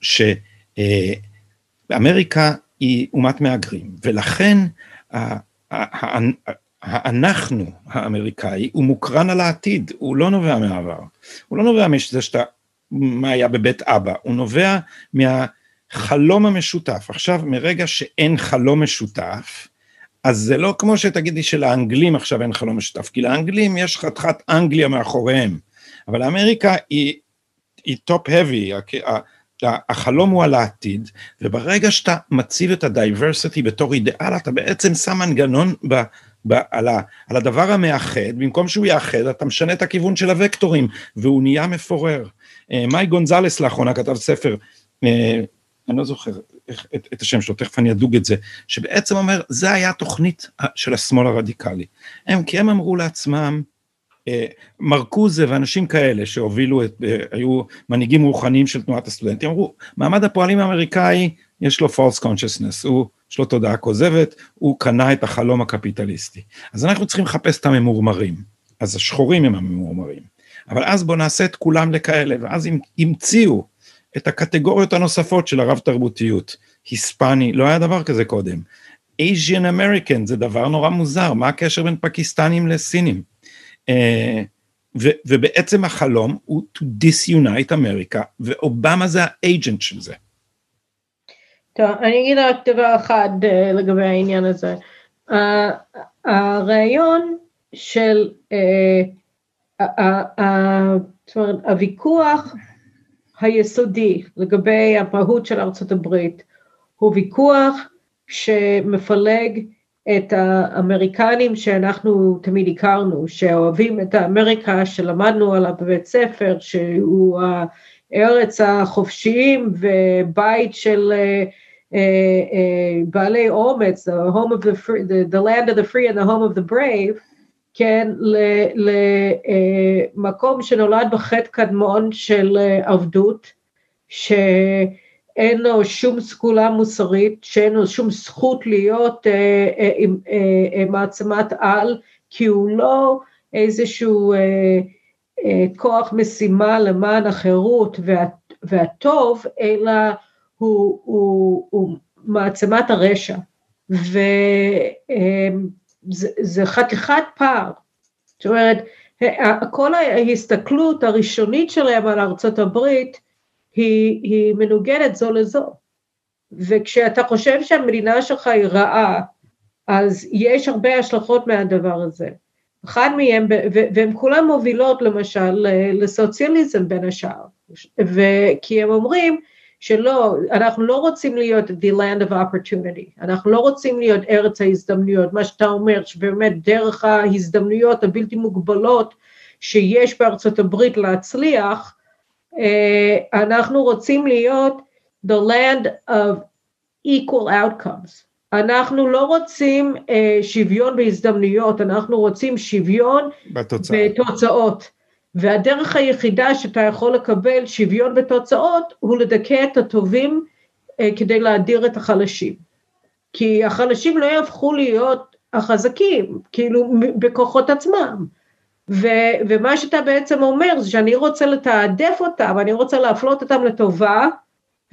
שאמריקה היא אומת מהגרים, ולכן האנחנו האמריקאי הוא מוקרן על העתיד, הוא לא נובע מהעבר, הוא לא נובע מזה שאתה, מה היה בבית אבא, הוא נובע מה... חלום המשותף. עכשיו, מרגע שאין חלום משותף, אז זה לא כמו שתגידי שלאנגלים עכשיו אין חלום משותף, כי לאנגלים יש חתיכת אנגליה מאחוריהם, אבל אמריקה היא, היא top-heavy, החלום הוא על העתיד, וברגע שאתה מציב את ה diversity בתור אידיאל, אתה בעצם שם מנגנון ב, ב, על, ה, על הדבר המאחד, במקום שהוא יאחד, אתה משנה את הכיוון של הוקטורים, והוא נהיה מפורר. אה, מאי גונזלס לאחרונה כתב ספר, אה, אני לא זוכר את, את השם שלו, תכף אני אדוג את זה, שבעצם אומר, זה היה התוכנית של השמאל הרדיקלי. הם, כי הם אמרו לעצמם, אה, מרקוזה ואנשים כאלה שהובילו, את, אה, היו מנהיגים רוחניים של תנועת הסטודנטים, אמרו, מעמד הפועלים האמריקאי, יש לו false consciousness, הוא, יש לו תודעה כוזבת, הוא קנה את החלום הקפיטליסטי. אז אנחנו צריכים לחפש את הממורמרים, אז השחורים הם הממורמרים. אבל אז בואו נעשה את כולם לכאלה, ואז המציאו את הקטגוריות הנוספות של הרב תרבותיות. היספני, לא היה דבר כזה קודם. Asian American זה דבר נורא מוזר, מה הקשר בין פקיסטנים לסינים? Uh, ו, ובעצם החלום הוא to disunite אמריקה, ואובמה זה האג'נט של זה. טוב, אני אגיד רק דבר אחד uh, לגבי העניין הזה. Uh, הרעיון של, uh, uh, uh, uh, זאת אומרת, הוויכוח היסודי לגבי המהות של ארצות הברית הוא ויכוח שמפלג את האמריקנים שאנחנו תמיד הכרנו, שאוהבים את האמריקה שלמדנו עליו בבית ספר, שהוא הארץ החופשיים ובית של uh, uh, בעלי אומץ, the, home of the, free, the, the land of the free and the home of the brave, כן, למקום שנולד בחטא קדמון של עבדות, אין לו שום סגולה מוסרית, שאין לו שום זכות להיות אה, אה, אה, אה, מעצמת על, כי הוא לא איזשהו אה, אה, כוח משימה למען החירות וה, והטוב, אלא הוא, הוא, הוא מעצמת הרשע. וזה אה, חתיכת פער. זאת אומרת, כל ההסתכלות הראשונית שלהם על ארצות הברית היא, היא מנוגדת זו לזו. וכשאתה חושב שהמדינה שלך היא רעה, אז יש הרבה השלכות מהדבר הזה. אחד מהם, והן כולן מובילות למשל לסוציאליזם בין השאר, כי הם אומרים שלא, אנחנו לא רוצים להיות the land of opportunity, אנחנו לא רוצים להיות ארץ ההזדמנויות, מה שאתה אומר שבאמת דרך ההזדמנויות הבלתי מוגבלות שיש בארצות הברית להצליח, אה, אנחנו רוצים להיות the land of equal outcomes. אנחנו לא רוצים uh, שוויון בהזדמנויות, אנחנו רוצים שוויון בתוצאות. בתוצאות. והדרך היחידה שאתה יכול לקבל שוויון בתוצאות הוא לדכא את הטובים uh, כדי להדיר את החלשים. כי החלשים לא יהפכו להיות החזקים, כאילו בכוחות עצמם. ו- ומה שאתה בעצם אומר זה שאני רוצה לתעדף אותם, אני רוצה להפלות אותם לטובה,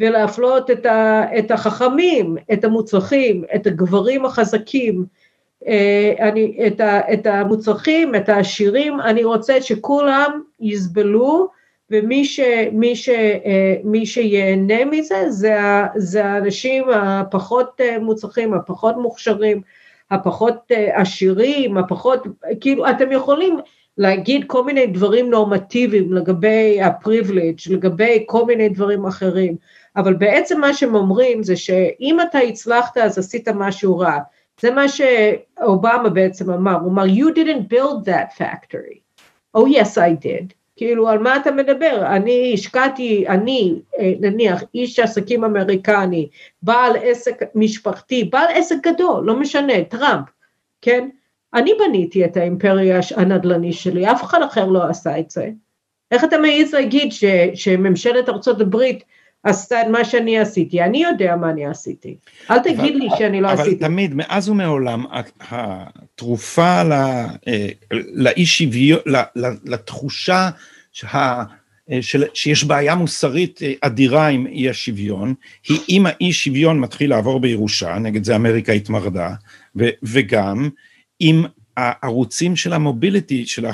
ולהפלות את, ה, את החכמים, את המוצלחים, את הגברים החזקים, אה, אני, את, ה, את המוצלחים, את העשירים, אני רוצה שכולם יסבלו, ומי ש, מי ש, אה, מי שיהנה מזה זה, זה האנשים הפחות אה, מוצלחים, הפחות מוכשרים, הפחות עשירים, הפחות, כאילו אתם יכולים להגיד כל מיני דברים נורמטיביים לגבי הפריבילג', לגבי כל מיני דברים אחרים, אבל בעצם מה שהם אומרים זה שאם אתה הצלחת אז עשית משהו רע. זה מה שאובמה בעצם אמר, הוא אמר, you didn't build that factory. Oh yes I did. כאילו, על מה אתה מדבר? אני השקעתי, אני, אה, נניח, איש עסקים אמריקני, בעל עסק משפחתי, בעל עסק גדול, לא משנה, טראמפ, כן? אני בניתי את האימפריה הנדל"ני שלי, אף אחד אחר לא עשה את זה. איך אתה מעז להגיד ש, שממשלת ארצות הברית עשתה את מה שאני עשיתי, אני יודע מה אני עשיתי, אל תגיד אבל, לי שאני לא אבל עשיתי. אבל תמיד, מאז ומעולם, התרופה אה, לאי שוויון, לתחושה שה... של, שיש בעיה מוסרית אה, אדירה עם אי השוויון, היא אם האי שוויון מתחיל לעבור בירושה, נגד זה אמריקה התמרדה, ו, וגם אם הערוצים של המוביליטי, של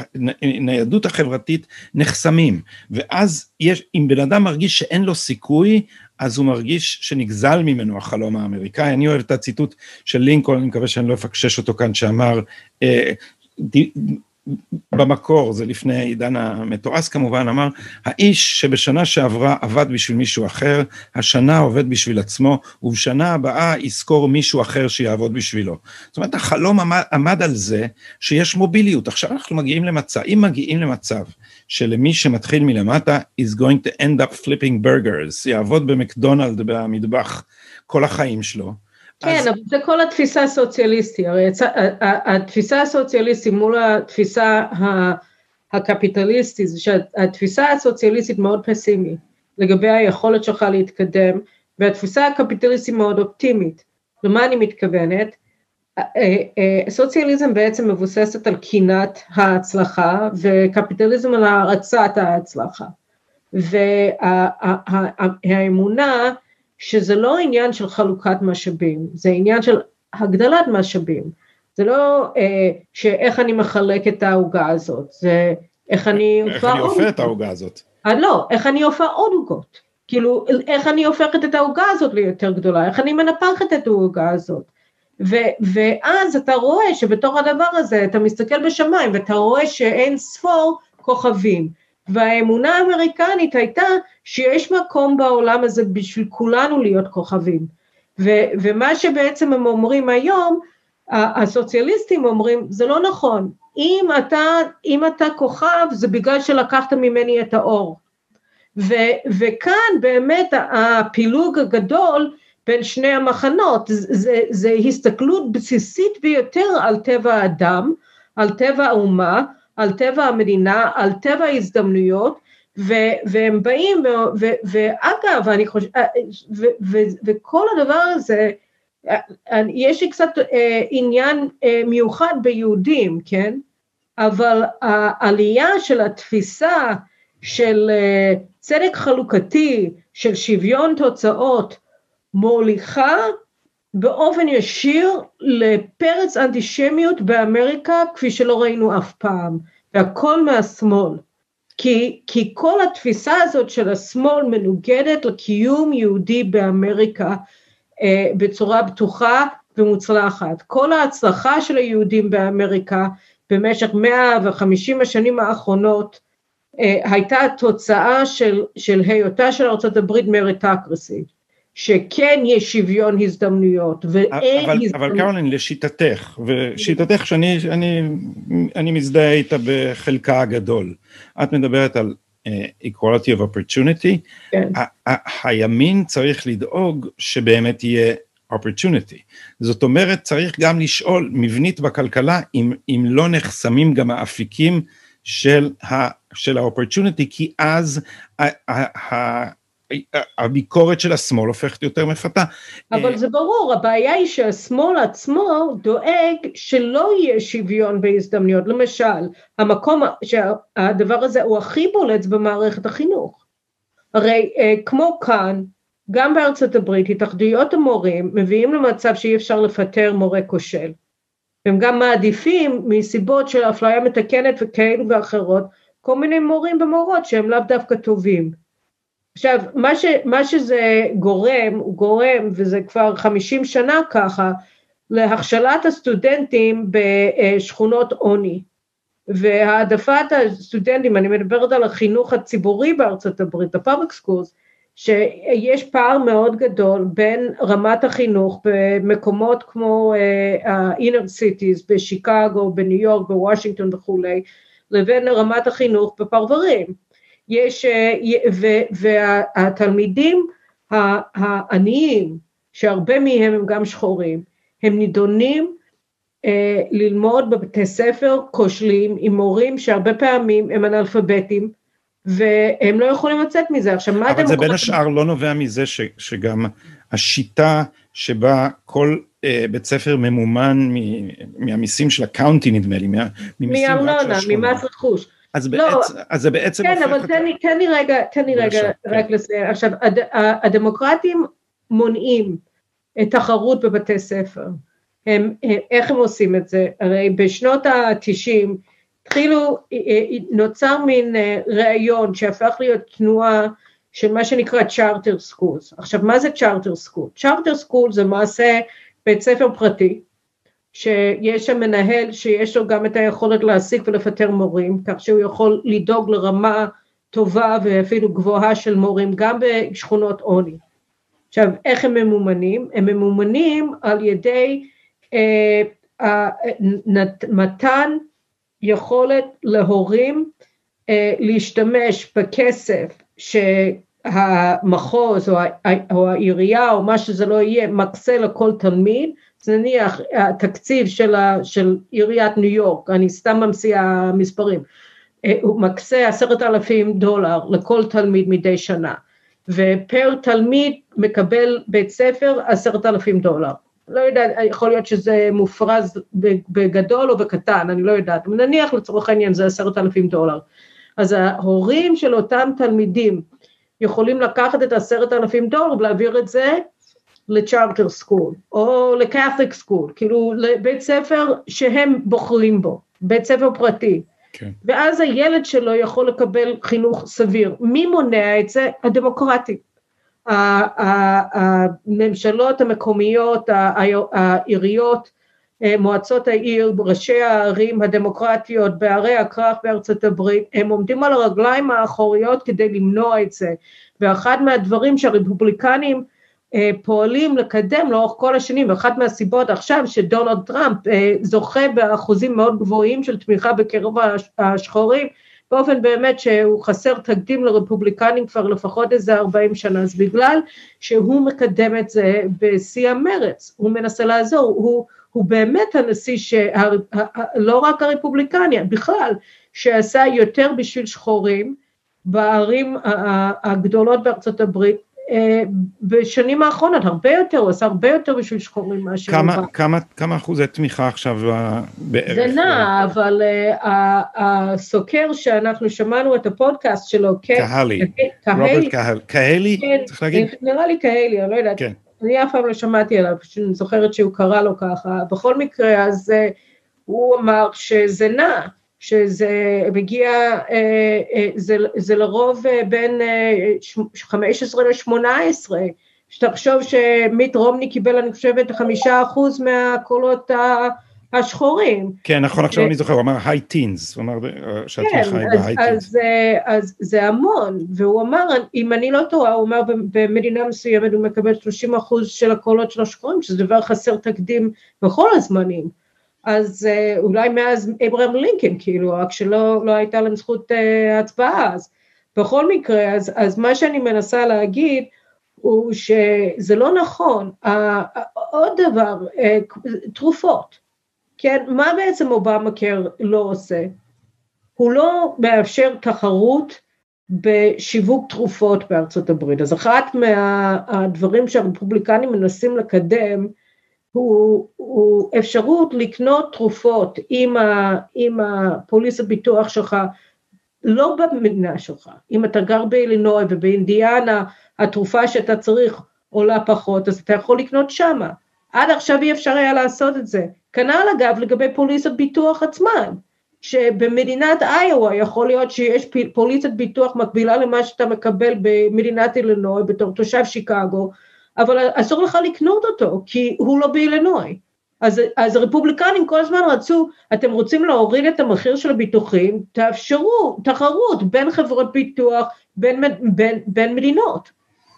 הניידות החברתית נחסמים, ואז יש, אם בן אדם מרגיש שאין לו סיכוי, אז הוא מרגיש שנגזל ממנו החלום האמריקאי. אני אוהב את הציטוט של לינקולן, אני מקווה שאני לא אפקשש אותו כאן, שאמר, אה, במקור, זה לפני עידן המתועש כמובן, אמר, האיש שבשנה שעברה עבד בשביל מישהו אחר, השנה עובד בשביל עצמו, ובשנה הבאה יזכור מישהו אחר שיעבוד בשבילו. זאת אומרת, החלום עמד, עמד על זה שיש מוביליות. עכשיו אנחנו מגיעים למצב, אם מגיעים למצב שלמי שמתחיל מלמטה, is going to end up flipping burgers, יעבוד במקדונלד במטבח כל החיים שלו, כן, אז... אבל זה כל התפיסה הסוציאליסטית, הרי התפיסה הסוציאליסטית מול התפיסה הקפיטליסטית, זה שהתפיסה הסוציאליסטית מאוד פסימית לגבי היכולת שלך להתקדם, והתפיסה הקפיטליסטית מאוד אופטימית. למה אני מתכוונת? סוציאליזם בעצם מבוססת על קינת ההצלחה, וקפיטליזם על הערצת ההצלחה. והאמונה שזה לא עניין של חלוקת משאבים, זה עניין של הגדלת משאבים. זה לא אה, שאיך אני מחלק את העוגה הזאת, זה איך אני איך אני אופה את העוגה הזאת. אה, לא, איך אני אופה עוד עוגות. כאילו, איך אני הופכת את העוגה הזאת ליותר גדולה, איך אני מנפחת את העוגה הזאת. ו- ואז אתה רואה שבתוך הדבר הזה אתה מסתכל בשמיים ואתה רואה שאין ספור כוכבים. והאמונה האמריקנית הייתה שיש מקום בעולם הזה בשביל כולנו להיות כוכבים. ו, ומה שבעצם הם אומרים היום, הסוציאליסטים אומרים, זה לא נכון, אם אתה, אם אתה כוכב זה בגלל שלקחת ממני את האור. ו, וכאן באמת הפילוג הגדול בין שני המחנות, זה, זה הסתכלות בסיסית ביותר על טבע האדם, על טבע האומה, על טבע המדינה, על טבע ההזדמנויות, ו- והם באים, ו- ו- ואגב, אני חושבת, וכל הדבר הזה, יש לי קצת אה, עניין אה, מיוחד ביהודים, כן? אבל העלייה של התפיסה של אה, צדק חלוקתי, של שוויון תוצאות, מוליכה באופן ישיר לפרץ אנטישמיות באמריקה כפי שלא ראינו אף פעם, והכל מהשמאל. כי, כי כל התפיסה הזאת של השמאל מנוגדת לקיום יהודי באמריקה אה, בצורה בטוחה ומוצלחת. כל ההצלחה של היהודים באמריקה במשך 150 השנים האחרונות אה, הייתה תוצאה של, של היותה של ארה"ב מריטקרסית. שכן יש שוויון הזדמנויות ואין אבל, הזדמנות. אבל קרולין, לשיטתך, ושיטתך שאני אני, אני מזדהה איתה בחלקה הגדול, את מדברת על uh, equality of opportunity, כן. הימין צריך לדאוג שבאמת יהיה opportunity. זאת אומרת, צריך גם לשאול מבנית בכלכלה אם, אם לא נחסמים גם האפיקים של ה... של ה-opportunity, כי אז הביקורת של השמאל הופכת יותר מפתה. אבל זה ברור, הבעיה היא שהשמאל עצמו דואג שלא יהיה שוויון בהזדמנויות. למשל, המקום שהדבר הזה הוא הכי בולט במערכת החינוך. הרי אה, כמו כאן, גם בארצות הברית, התאחדויות המורים מביאים למצב שאי אפשר לפטר מורה כושל. הם גם מעדיפים מסיבות של אפליה מתקנת וכאלו ואחרות, כל מיני מורים ומורות שהם לאו דווקא טובים. עכשיו, מה, ש, מה שזה גורם, הוא גורם, וזה כבר 50 שנה ככה, להכשלת הסטודנטים בשכונות עוני. והעדפת הסטודנטים, אני מדברת על החינוך הציבורי בארצות הברית, ה-public שיש פער מאוד גדול בין רמת החינוך במקומות כמו ה-inner cities, בשיקגו, בניו יורק, בוושינגטון וכולי, לבין רמת החינוך בפרברים. יש, אה, והתלמידים העניים, שהרבה מהם הם גם שחורים, הם נידונים אה, ללמוד בבתי ספר כושלים עם מורים שהרבה פעמים הם אנאלפביתים והם לא יכולים לצאת מזה. עכשיו מה אבל זה בין השאר לא נובע מזה ש, שגם השיטה שבה כל אה, בית ספר ממומן מהמיסים של הקאונטי נדמה לי, מארנונה, ממס רכוש. אז, לא, בעצם, אז זה בעצם כן, אבל תן לי, תן לי רגע, תן לי רגע כן. רק לסיים. עכשיו, הד, הדמוקרטים מונעים תחרות בבתי ספר. הם, הם, איך הם עושים את זה? הרי בשנות ה-90 התחילו, אה, אה, נוצר מין אה, ראיון שהפך להיות תנועה של מה שנקרא Charter Schools. עכשיו, מה זה Charter School? Charter School זה מעשה בית ספר פרטי, שיש שם מנהל שיש לו גם את היכולת להעסיק ולפטר מורים, כך שהוא יכול לדאוג לרמה טובה ואפילו גבוהה של מורים, גם בשכונות עוני. עכשיו, איך הם ממומנים? הם ממומנים על ידי אה, אה, מתן יכולת להורים אה, להשתמש בכסף שהמחוז או, או העירייה או מה שזה לא יהיה מקצה לכל תלמיד, נניח התקציב של, ה, של עיריית ניו יורק, אני סתם ממציאה מספרים, אה, הוא מקצה עשרת אלפים דולר לכל תלמיד מדי שנה, ו per תלמיד מקבל בית ספר עשרת אלפים דולר. לא יודעת, יכול להיות שזה מופרז בגדול או בקטן, אני לא יודעת, נניח לצורך העניין זה עשרת אלפים דולר. אז ההורים של אותם תלמידים יכולים לקחת את עשרת אלפים דולר ולהעביר את זה ל charter school, או ל Catholic school, כאילו לבית ספר שהם בוחרים בו, בית ספר פרטי. כן. ואז הילד שלו יכול לקבל חינוך סביר. מי מונע את זה? הדמוקרטים. הממשלות המקומיות, העיריות, אה, מועצות העיר, ראשי הערים הדמוקרטיות בערי הכרך בארצות הברית, הם עומדים על הרגליים האחוריות כדי למנוע את זה. ואחד מהדברים שהרפובליקנים פועלים לקדם לאורך כל השנים, ואחת מהסיבות עכשיו שדונלד טראמפ אה, זוכה באחוזים מאוד גבוהים של תמיכה בקרב השחורים, באופן באמת שהוא חסר תקדים לרפובליקנים כבר לפחות איזה 40 שנה, אז בגלל שהוא מקדם את זה בשיא המרץ, הוא מנסה לעזור, הוא, הוא באמת הנשיא שלא רק הרפובליקני, בכלל, שעשה יותר בשביל שחורים, בערים הגדולות בארצות הברית אה, בשנים האחרונות, הרבה יותר, הוא עשה הרבה יותר בשביל שחורים מאשר... כמה, כמה, כמה אחוזי תמיכה עכשיו אה, בערך? זה נע, אבל uh, הסוקר שאנחנו שמענו את הפודקאסט שלו, קהלי, רוברט קהלי, קהלי, כן, צריך להגיד? נראה לי קהלי, אני לא יודעת. כן. אני אף פעם לא שמעתי עליו, פשוט אני זוכרת שהוא קרא לו ככה. בכל מקרה, אז uh, הוא אמר שזה נע, שזה מגיע, אה, אה, זה, זה לרוב אה, בין 15 ל-18, שתחשוב שמיט רומני קיבל, אני חושבת, חמישה אחוז מהקולות השחורים. כן, נכון, עכשיו אני זוכר, הוא אמר היי טינס, הוא אמר שהתמיכה היא בהיי טינס. אז זה המון, והוא אמר, אם אני לא טועה, הוא אמר במדינה מסוימת הוא מקבל 30 אחוז של הקולות של השחורים, שזה דבר חסר תקדים בכל הזמנים. אז אה, אולי מאז אברהם לינקן, כאילו, רק שלא לא הייתה להם זכות uh, הצבעה, אז בכל מקרה, אז, אז מה שאני מנסה להגיד, הוא שזה לא נכון. עוד דבר, uh, תרופות, כן, מה בעצם אובמה קר לא עושה? הוא לא מאפשר תחרות בשיווק תרופות בארצות הברית. אז אחת מהדברים שהרפובליקנים מנסים לקדם, הוא, הוא אפשרות לקנות תרופות עם, ה, עם הפוליס הביטוח שלך, לא במדינה שלך, אם אתה גר באילינוי ובאינדיאנה התרופה שאתה צריך עולה פחות, אז אתה יכול לקנות שמה. עד עכשיו אי אפשר היה לעשות את זה. כנ"ל אגב לגבי פוליסת ביטוח עצמן, שבמדינת איואה יכול להיות שיש פוליסת ביטוח מקבילה למה שאתה מקבל במדינת אילינוי בתור תושב שיקגו, אבל אסור לך לקנות אותו, כי הוא לא באילנוי. אז, אז הרפובליקנים כל הזמן רצו, אתם רוצים להוריד את המחיר של הביטוחים, תאפשרו תחרות בין חברות ביטוח, בין, בין, בין מדינות.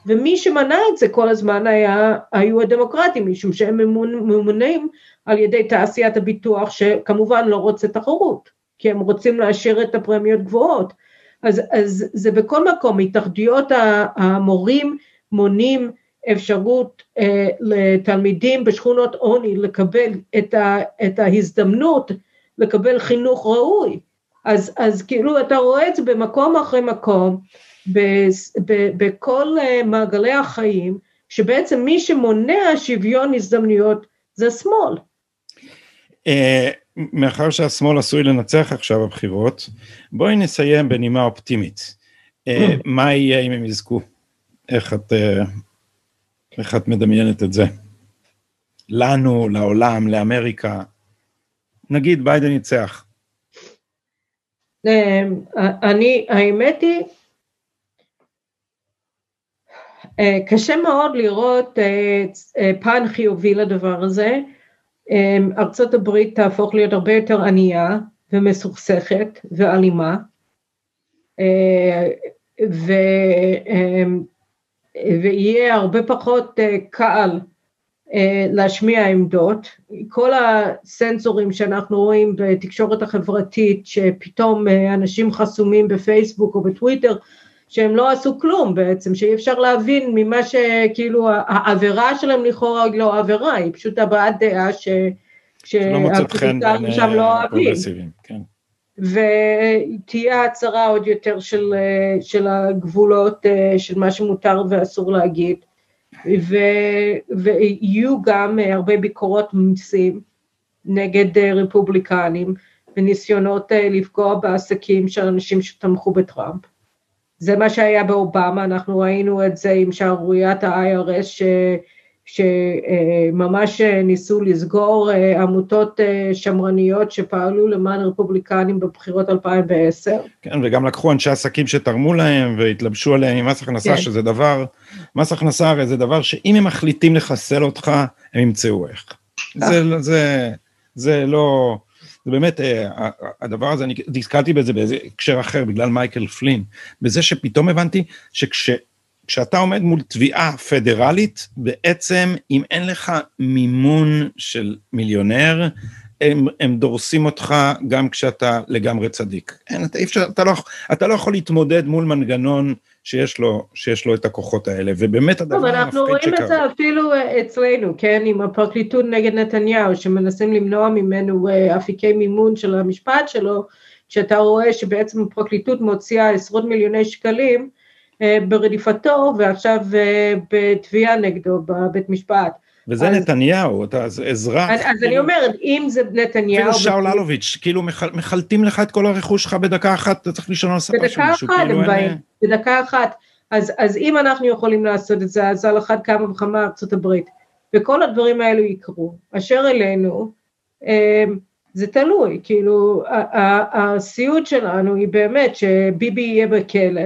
ומי שמנע את זה כל הזמן היה, היו הדמוקרטים, משום שהם ממונים על ידי תעשיית הביטוח, שכמובן לא רוצה תחרות, כי הם רוצים להשאיר את הפרמיות גבוהות. אז, אז זה בכל מקום, התאחדויות המורים מונים אפשרות אה, לתלמידים בשכונות עוני לקבל את, ה, את ההזדמנות לקבל חינוך ראוי. אז, אז כאילו אתה רואה את זה במקום אחרי מקום, ב, ב, בכל אה, מעגלי החיים, שבעצם מי שמונע שוויון הזדמנויות זה השמאל. Uh, מאחר שהשמאל עשוי לנצח עכשיו בבחירות, בואי נסיים בנימה אופטימית. Uh, מה יהיה אם הם יזכו? איך את uh, איך את מדמיינת את זה? לנו, לעולם, לאמריקה. נגיד ביידן ניצח. אמ, אני, האמת היא, אה, קשה מאוד לראות אה, אה, פן חיובי לדבר הזה. אמ, ארצות הברית תהפוך להיות הרבה יותר ענייה ומסוכסכת ואלימה. ויהיה הרבה פחות אה, קל אה, להשמיע עמדות. כל הסנסורים שאנחנו רואים בתקשורת החברתית, שפתאום אה, אנשים חסומים בפייסבוק או בטוויטר, שהם לא עשו כלום בעצם, שאי אפשר להבין ממה שכאילו העבירה שלהם לכאורה היא לא עבירה, היא פשוט הבעת דעה ש... שהפוליטיקאים שם לא אוהבים. כן. ותהיה הצהרה עוד יותר של, של הגבולות של מה שמותר ואסור להגיד, ו, ויהיו גם הרבה ביקורות מיסים נגד רפובליקנים וניסיונות לפגוע בעסקים של אנשים שתמכו בטראמפ. זה מה שהיה באובמה, אנחנו ראינו את זה עם שערוריית ה-IRS שממש ניסו לסגור אה, עמותות אה, שמרניות שפעלו למען רפובליקנים בבחירות 2010. כן, וגם לקחו אנשי עסקים שתרמו להם והתלבשו עליהם עם מס הכנסה, כן. שזה דבר, מס הכנסה הרי זה דבר שאם הם מחליטים לחסל אותך, הם ימצאו איך. זה, אה. זה, זה לא, זה באמת, הדבר הזה, אני נזכרתי בזה באיזה הקשר אחר, בגלל מייקל פלין, בזה שפתאום הבנתי שכש... כשאתה עומד מול תביעה פדרלית, בעצם אם אין לך מימון של מיליונר, הם, הם דורסים אותך גם כשאתה לגמרי צדיק. אין, אתה, אפשר, אתה, לא, אתה לא יכול להתמודד מול מנגנון שיש לו, שיש לו את הכוחות האלה, ובאמת הדבר המפחיד שקרה. אנחנו רואים את זה אפילו אה, אצלנו, כן, עם הפרקליטות נגד נתניהו, שמנסים למנוע ממנו אה, אפיקי מימון של המשפט שלו, כשאתה רואה שבעצם הפרקליטות מוציאה עשרות מיליוני שקלים ברדיפתו ועכשיו אה, בתביעה נגדו בבית משפט. וזה אז- נתניהו, אתה אז אזרח. אז, אז אני אומרת, אם זה נתניהו... אפילו שאול אלוביץ', כאילו מחל- מחלטים לך את כל הרכוש שלך בדקה אחת, אתה צריך לישון על ספה של בדקה מישהו, כאילו הם אין... באים, בדקה אחת. אז, אז אם אנחנו יכולים לעשות את זה, אז על אחת כמה וכמה ארצות הברית. וכל הדברים האלו יקרו. אשר אלינו, זה תלוי, כאילו, ה- ה- הסיוט שלנו היא באמת שביבי יהיה בכלא,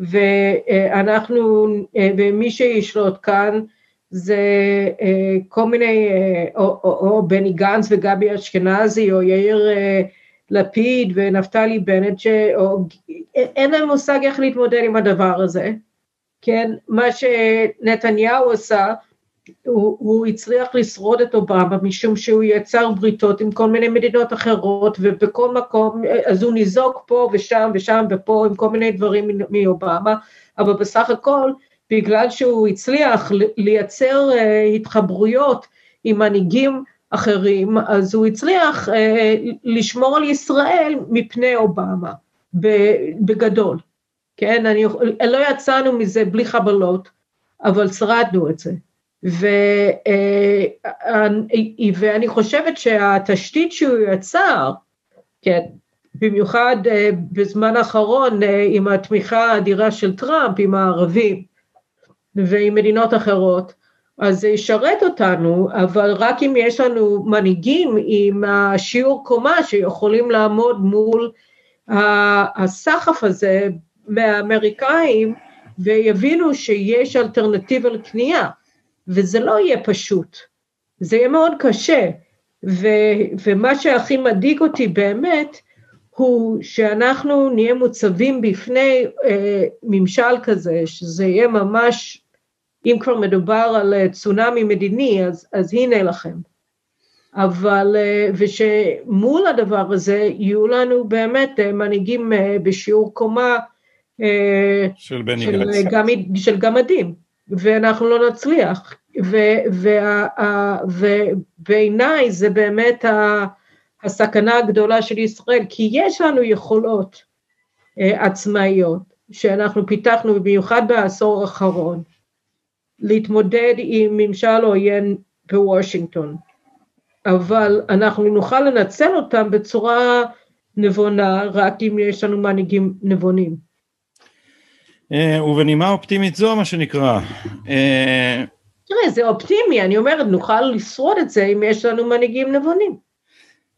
ואנחנו, אה, ומי שישלוט כאן זה אה, כל מיני, אה, או, או, או בני גנץ וגבי אשכנזי, או יאיר לפיד ונפתלי בנט, ש... או... אין להם מושג איך להתמודד עם הדבר הזה, כן? מה שנתניהו עשה, הוא, הוא הצליח לשרוד את אובמה משום שהוא יצר בריתות עם כל מיני מדינות אחרות ובכל מקום, אז הוא ניזוק פה ושם ושם ופה עם כל מיני דברים מאובמה, אבל בסך הכל בגלל שהוא הצליח לייצר uh, התחברויות עם מנהיגים אחרים, אז הוא הצליח uh, לשמור על ישראל מפני אובמה, בגדול. כן, אני, לא יצאנו מזה בלי חבלות, אבל שרדנו את זה. ו, uh, ואני חושבת שהתשתית שהוא יצר, כן, במיוחד בזמן האחרון עם התמיכה האדירה של טראמפ, עם הערבים, ועם מדינות אחרות, אז זה ישרת אותנו, אבל רק אם יש לנו מנהיגים עם השיעור קומה שיכולים לעמוד מול הסחף הזה מהאמריקאים ויבינו שיש אלטרנטיבה לקנייה, וזה לא יהיה פשוט, זה יהיה מאוד קשה, ו, ומה שהכי מדאיג אותי באמת, הוא שאנחנו נהיה מוצבים בפני אה, ממשל כזה, שזה יהיה ממש, אם כבר מדובר על אה, צונאמי מדיני, אז, אז הנה לכם. אבל, אה, ושמול הדבר הזה יהיו לנו באמת אה, מנהיגים אה, בשיעור קומה אה, של בני של, גנץ. גם, של גמדים, ואנחנו לא נצליח. ובעיניי זה באמת. הסכנה הגדולה של ישראל, כי יש לנו יכולות uh, עצמאיות שאנחנו פיתחנו במיוחד בעשור האחרון, להתמודד עם ממשל עוין בוושינגטון, אבל אנחנו נוכל לנצל אותם בצורה נבונה רק אם יש לנו מנהיגים נבונים. Uh, ובנימה אופטימית זו מה שנקרא. תראה, זה אופטימי, אני אומרת, נוכל לשרוד את זה אם יש לנו מנהיגים נבונים.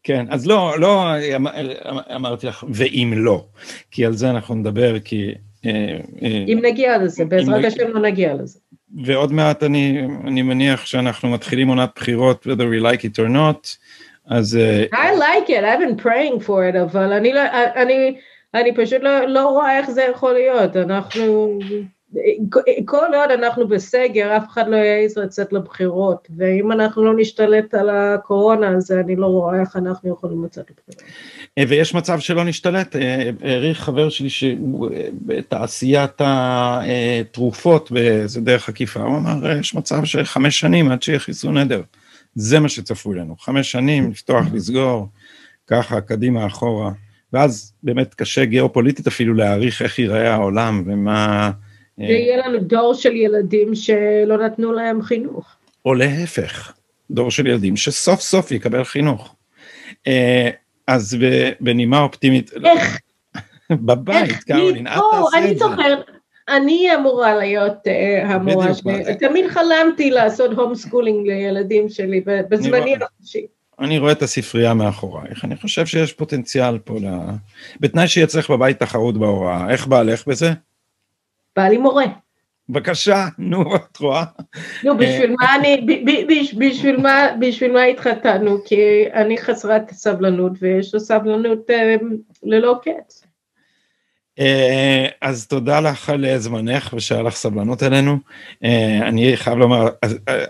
כן, אז לא, לא אמרתי לך, ואם לא, כי על זה אנחנו נדבר, כי... אם נגיע לזה, בעזרת השם לא נגיע לזה. ועוד מעט אני, אני מניח שאנחנו מתחילים עונת בחירות, whether we like it or not, אז... I like it, I've been praying for it, אבל אני, אני, אני פשוט לא, לא רואה איך זה יכול להיות, אנחנו... כל עוד אנחנו בסגר, אף אחד לא יעז לצאת לבחירות, ואם אנחנו לא נשתלט על הקורונה, אז אני לא רואה איך אנחנו יכולים לצאת לבחירות. ויש מצב שלא נשתלט, העריך חבר שלי שבתעשיית התרופות, זה דרך עקיפה, הוא אמר, יש מצב שחמש שנים עד שיהיה חיסון עדר. זה מה שצפוי לנו, חמש שנים, לפתוח, לסגור, ככה, קדימה, אחורה. ואז באמת קשה גיאופוליטית אפילו להעריך איך ייראה העולם ומה... ויהיה לנו דור של ילדים שלא נתנו להם חינוך. או להפך, דור של ילדים שסוף סוף יקבל חינוך. אז בנימה אופטימית, איך? בבית, קרולין, את תעשה אני את זה. זוכר, אני אמורה להיות המורה, תמיד חלמתי לעשות home schooling לילדים שלי בזמני החופשי. אני רואה את הספרייה מאחורייך, אני חושב שיש פוטנציאל פה, ל... בתנאי שיהיה צריך בבית תחרות בהוראה, איך בעלך בזה? בעלי מורה. בבקשה, נו, את רואה? נו, בשביל מה אני, בשביל מה, בשביל מה התחתנו? כי אני חסרת סבלנות ויש לו סבלנות ללא קץ. אז תודה לך על זמנך ושהיה לך סבלנות אלינו. אני חייב לומר,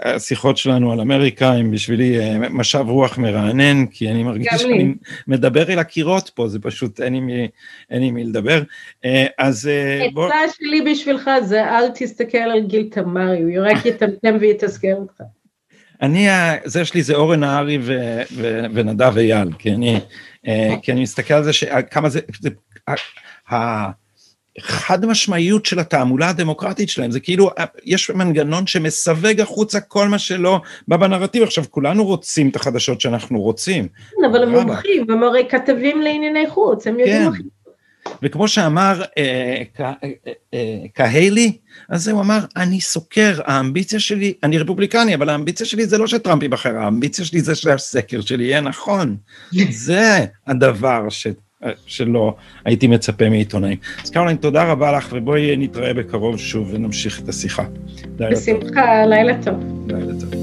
השיחות שלנו על אמריקה הם בשבילי משב רוח מרענן, כי אני מרגיש שאני מדבר אל הקירות פה, זה פשוט אין עם מי לדבר. אז בוא... עצה שלי בשבילך זה אל תסתכל על גיל תמרי, הוא רק יטמטם ויתסכל אותך. אני, זה שלי זה אורן נהרי ונדב אייל, כי אני, אה, כי אני מסתכל על זה, ש- כמה זה, זה ה- ה- חד משמעיות של התעמולה הדמוקרטית שלהם, זה כאילו, יש מנגנון שמסווג החוצה כל מה שלא בא בנרטיב. עכשיו, כולנו רוצים את החדשות שאנחנו רוצים. כן, אבל הם. מומחים, הם הרי כתבים לענייני חוץ, הם יודעים כן. הכי וכמו שאמר אה, אה, אה, קהלי, אז הוא אמר, אני סוקר, האמביציה שלי, אני רפובליקני, אבל האמביציה שלי זה לא שטראמפ ייבחר, האמביציה שלי זה שהסקר שלי יהיה נכון. זה הדבר ש, שלא הייתי מצפה מעיתונאים. אז קרוליין, תודה רבה לך, ובואי נתראה בקרוב שוב ונמשיך את השיחה. בשמחה, לילה טוב. לילה טוב.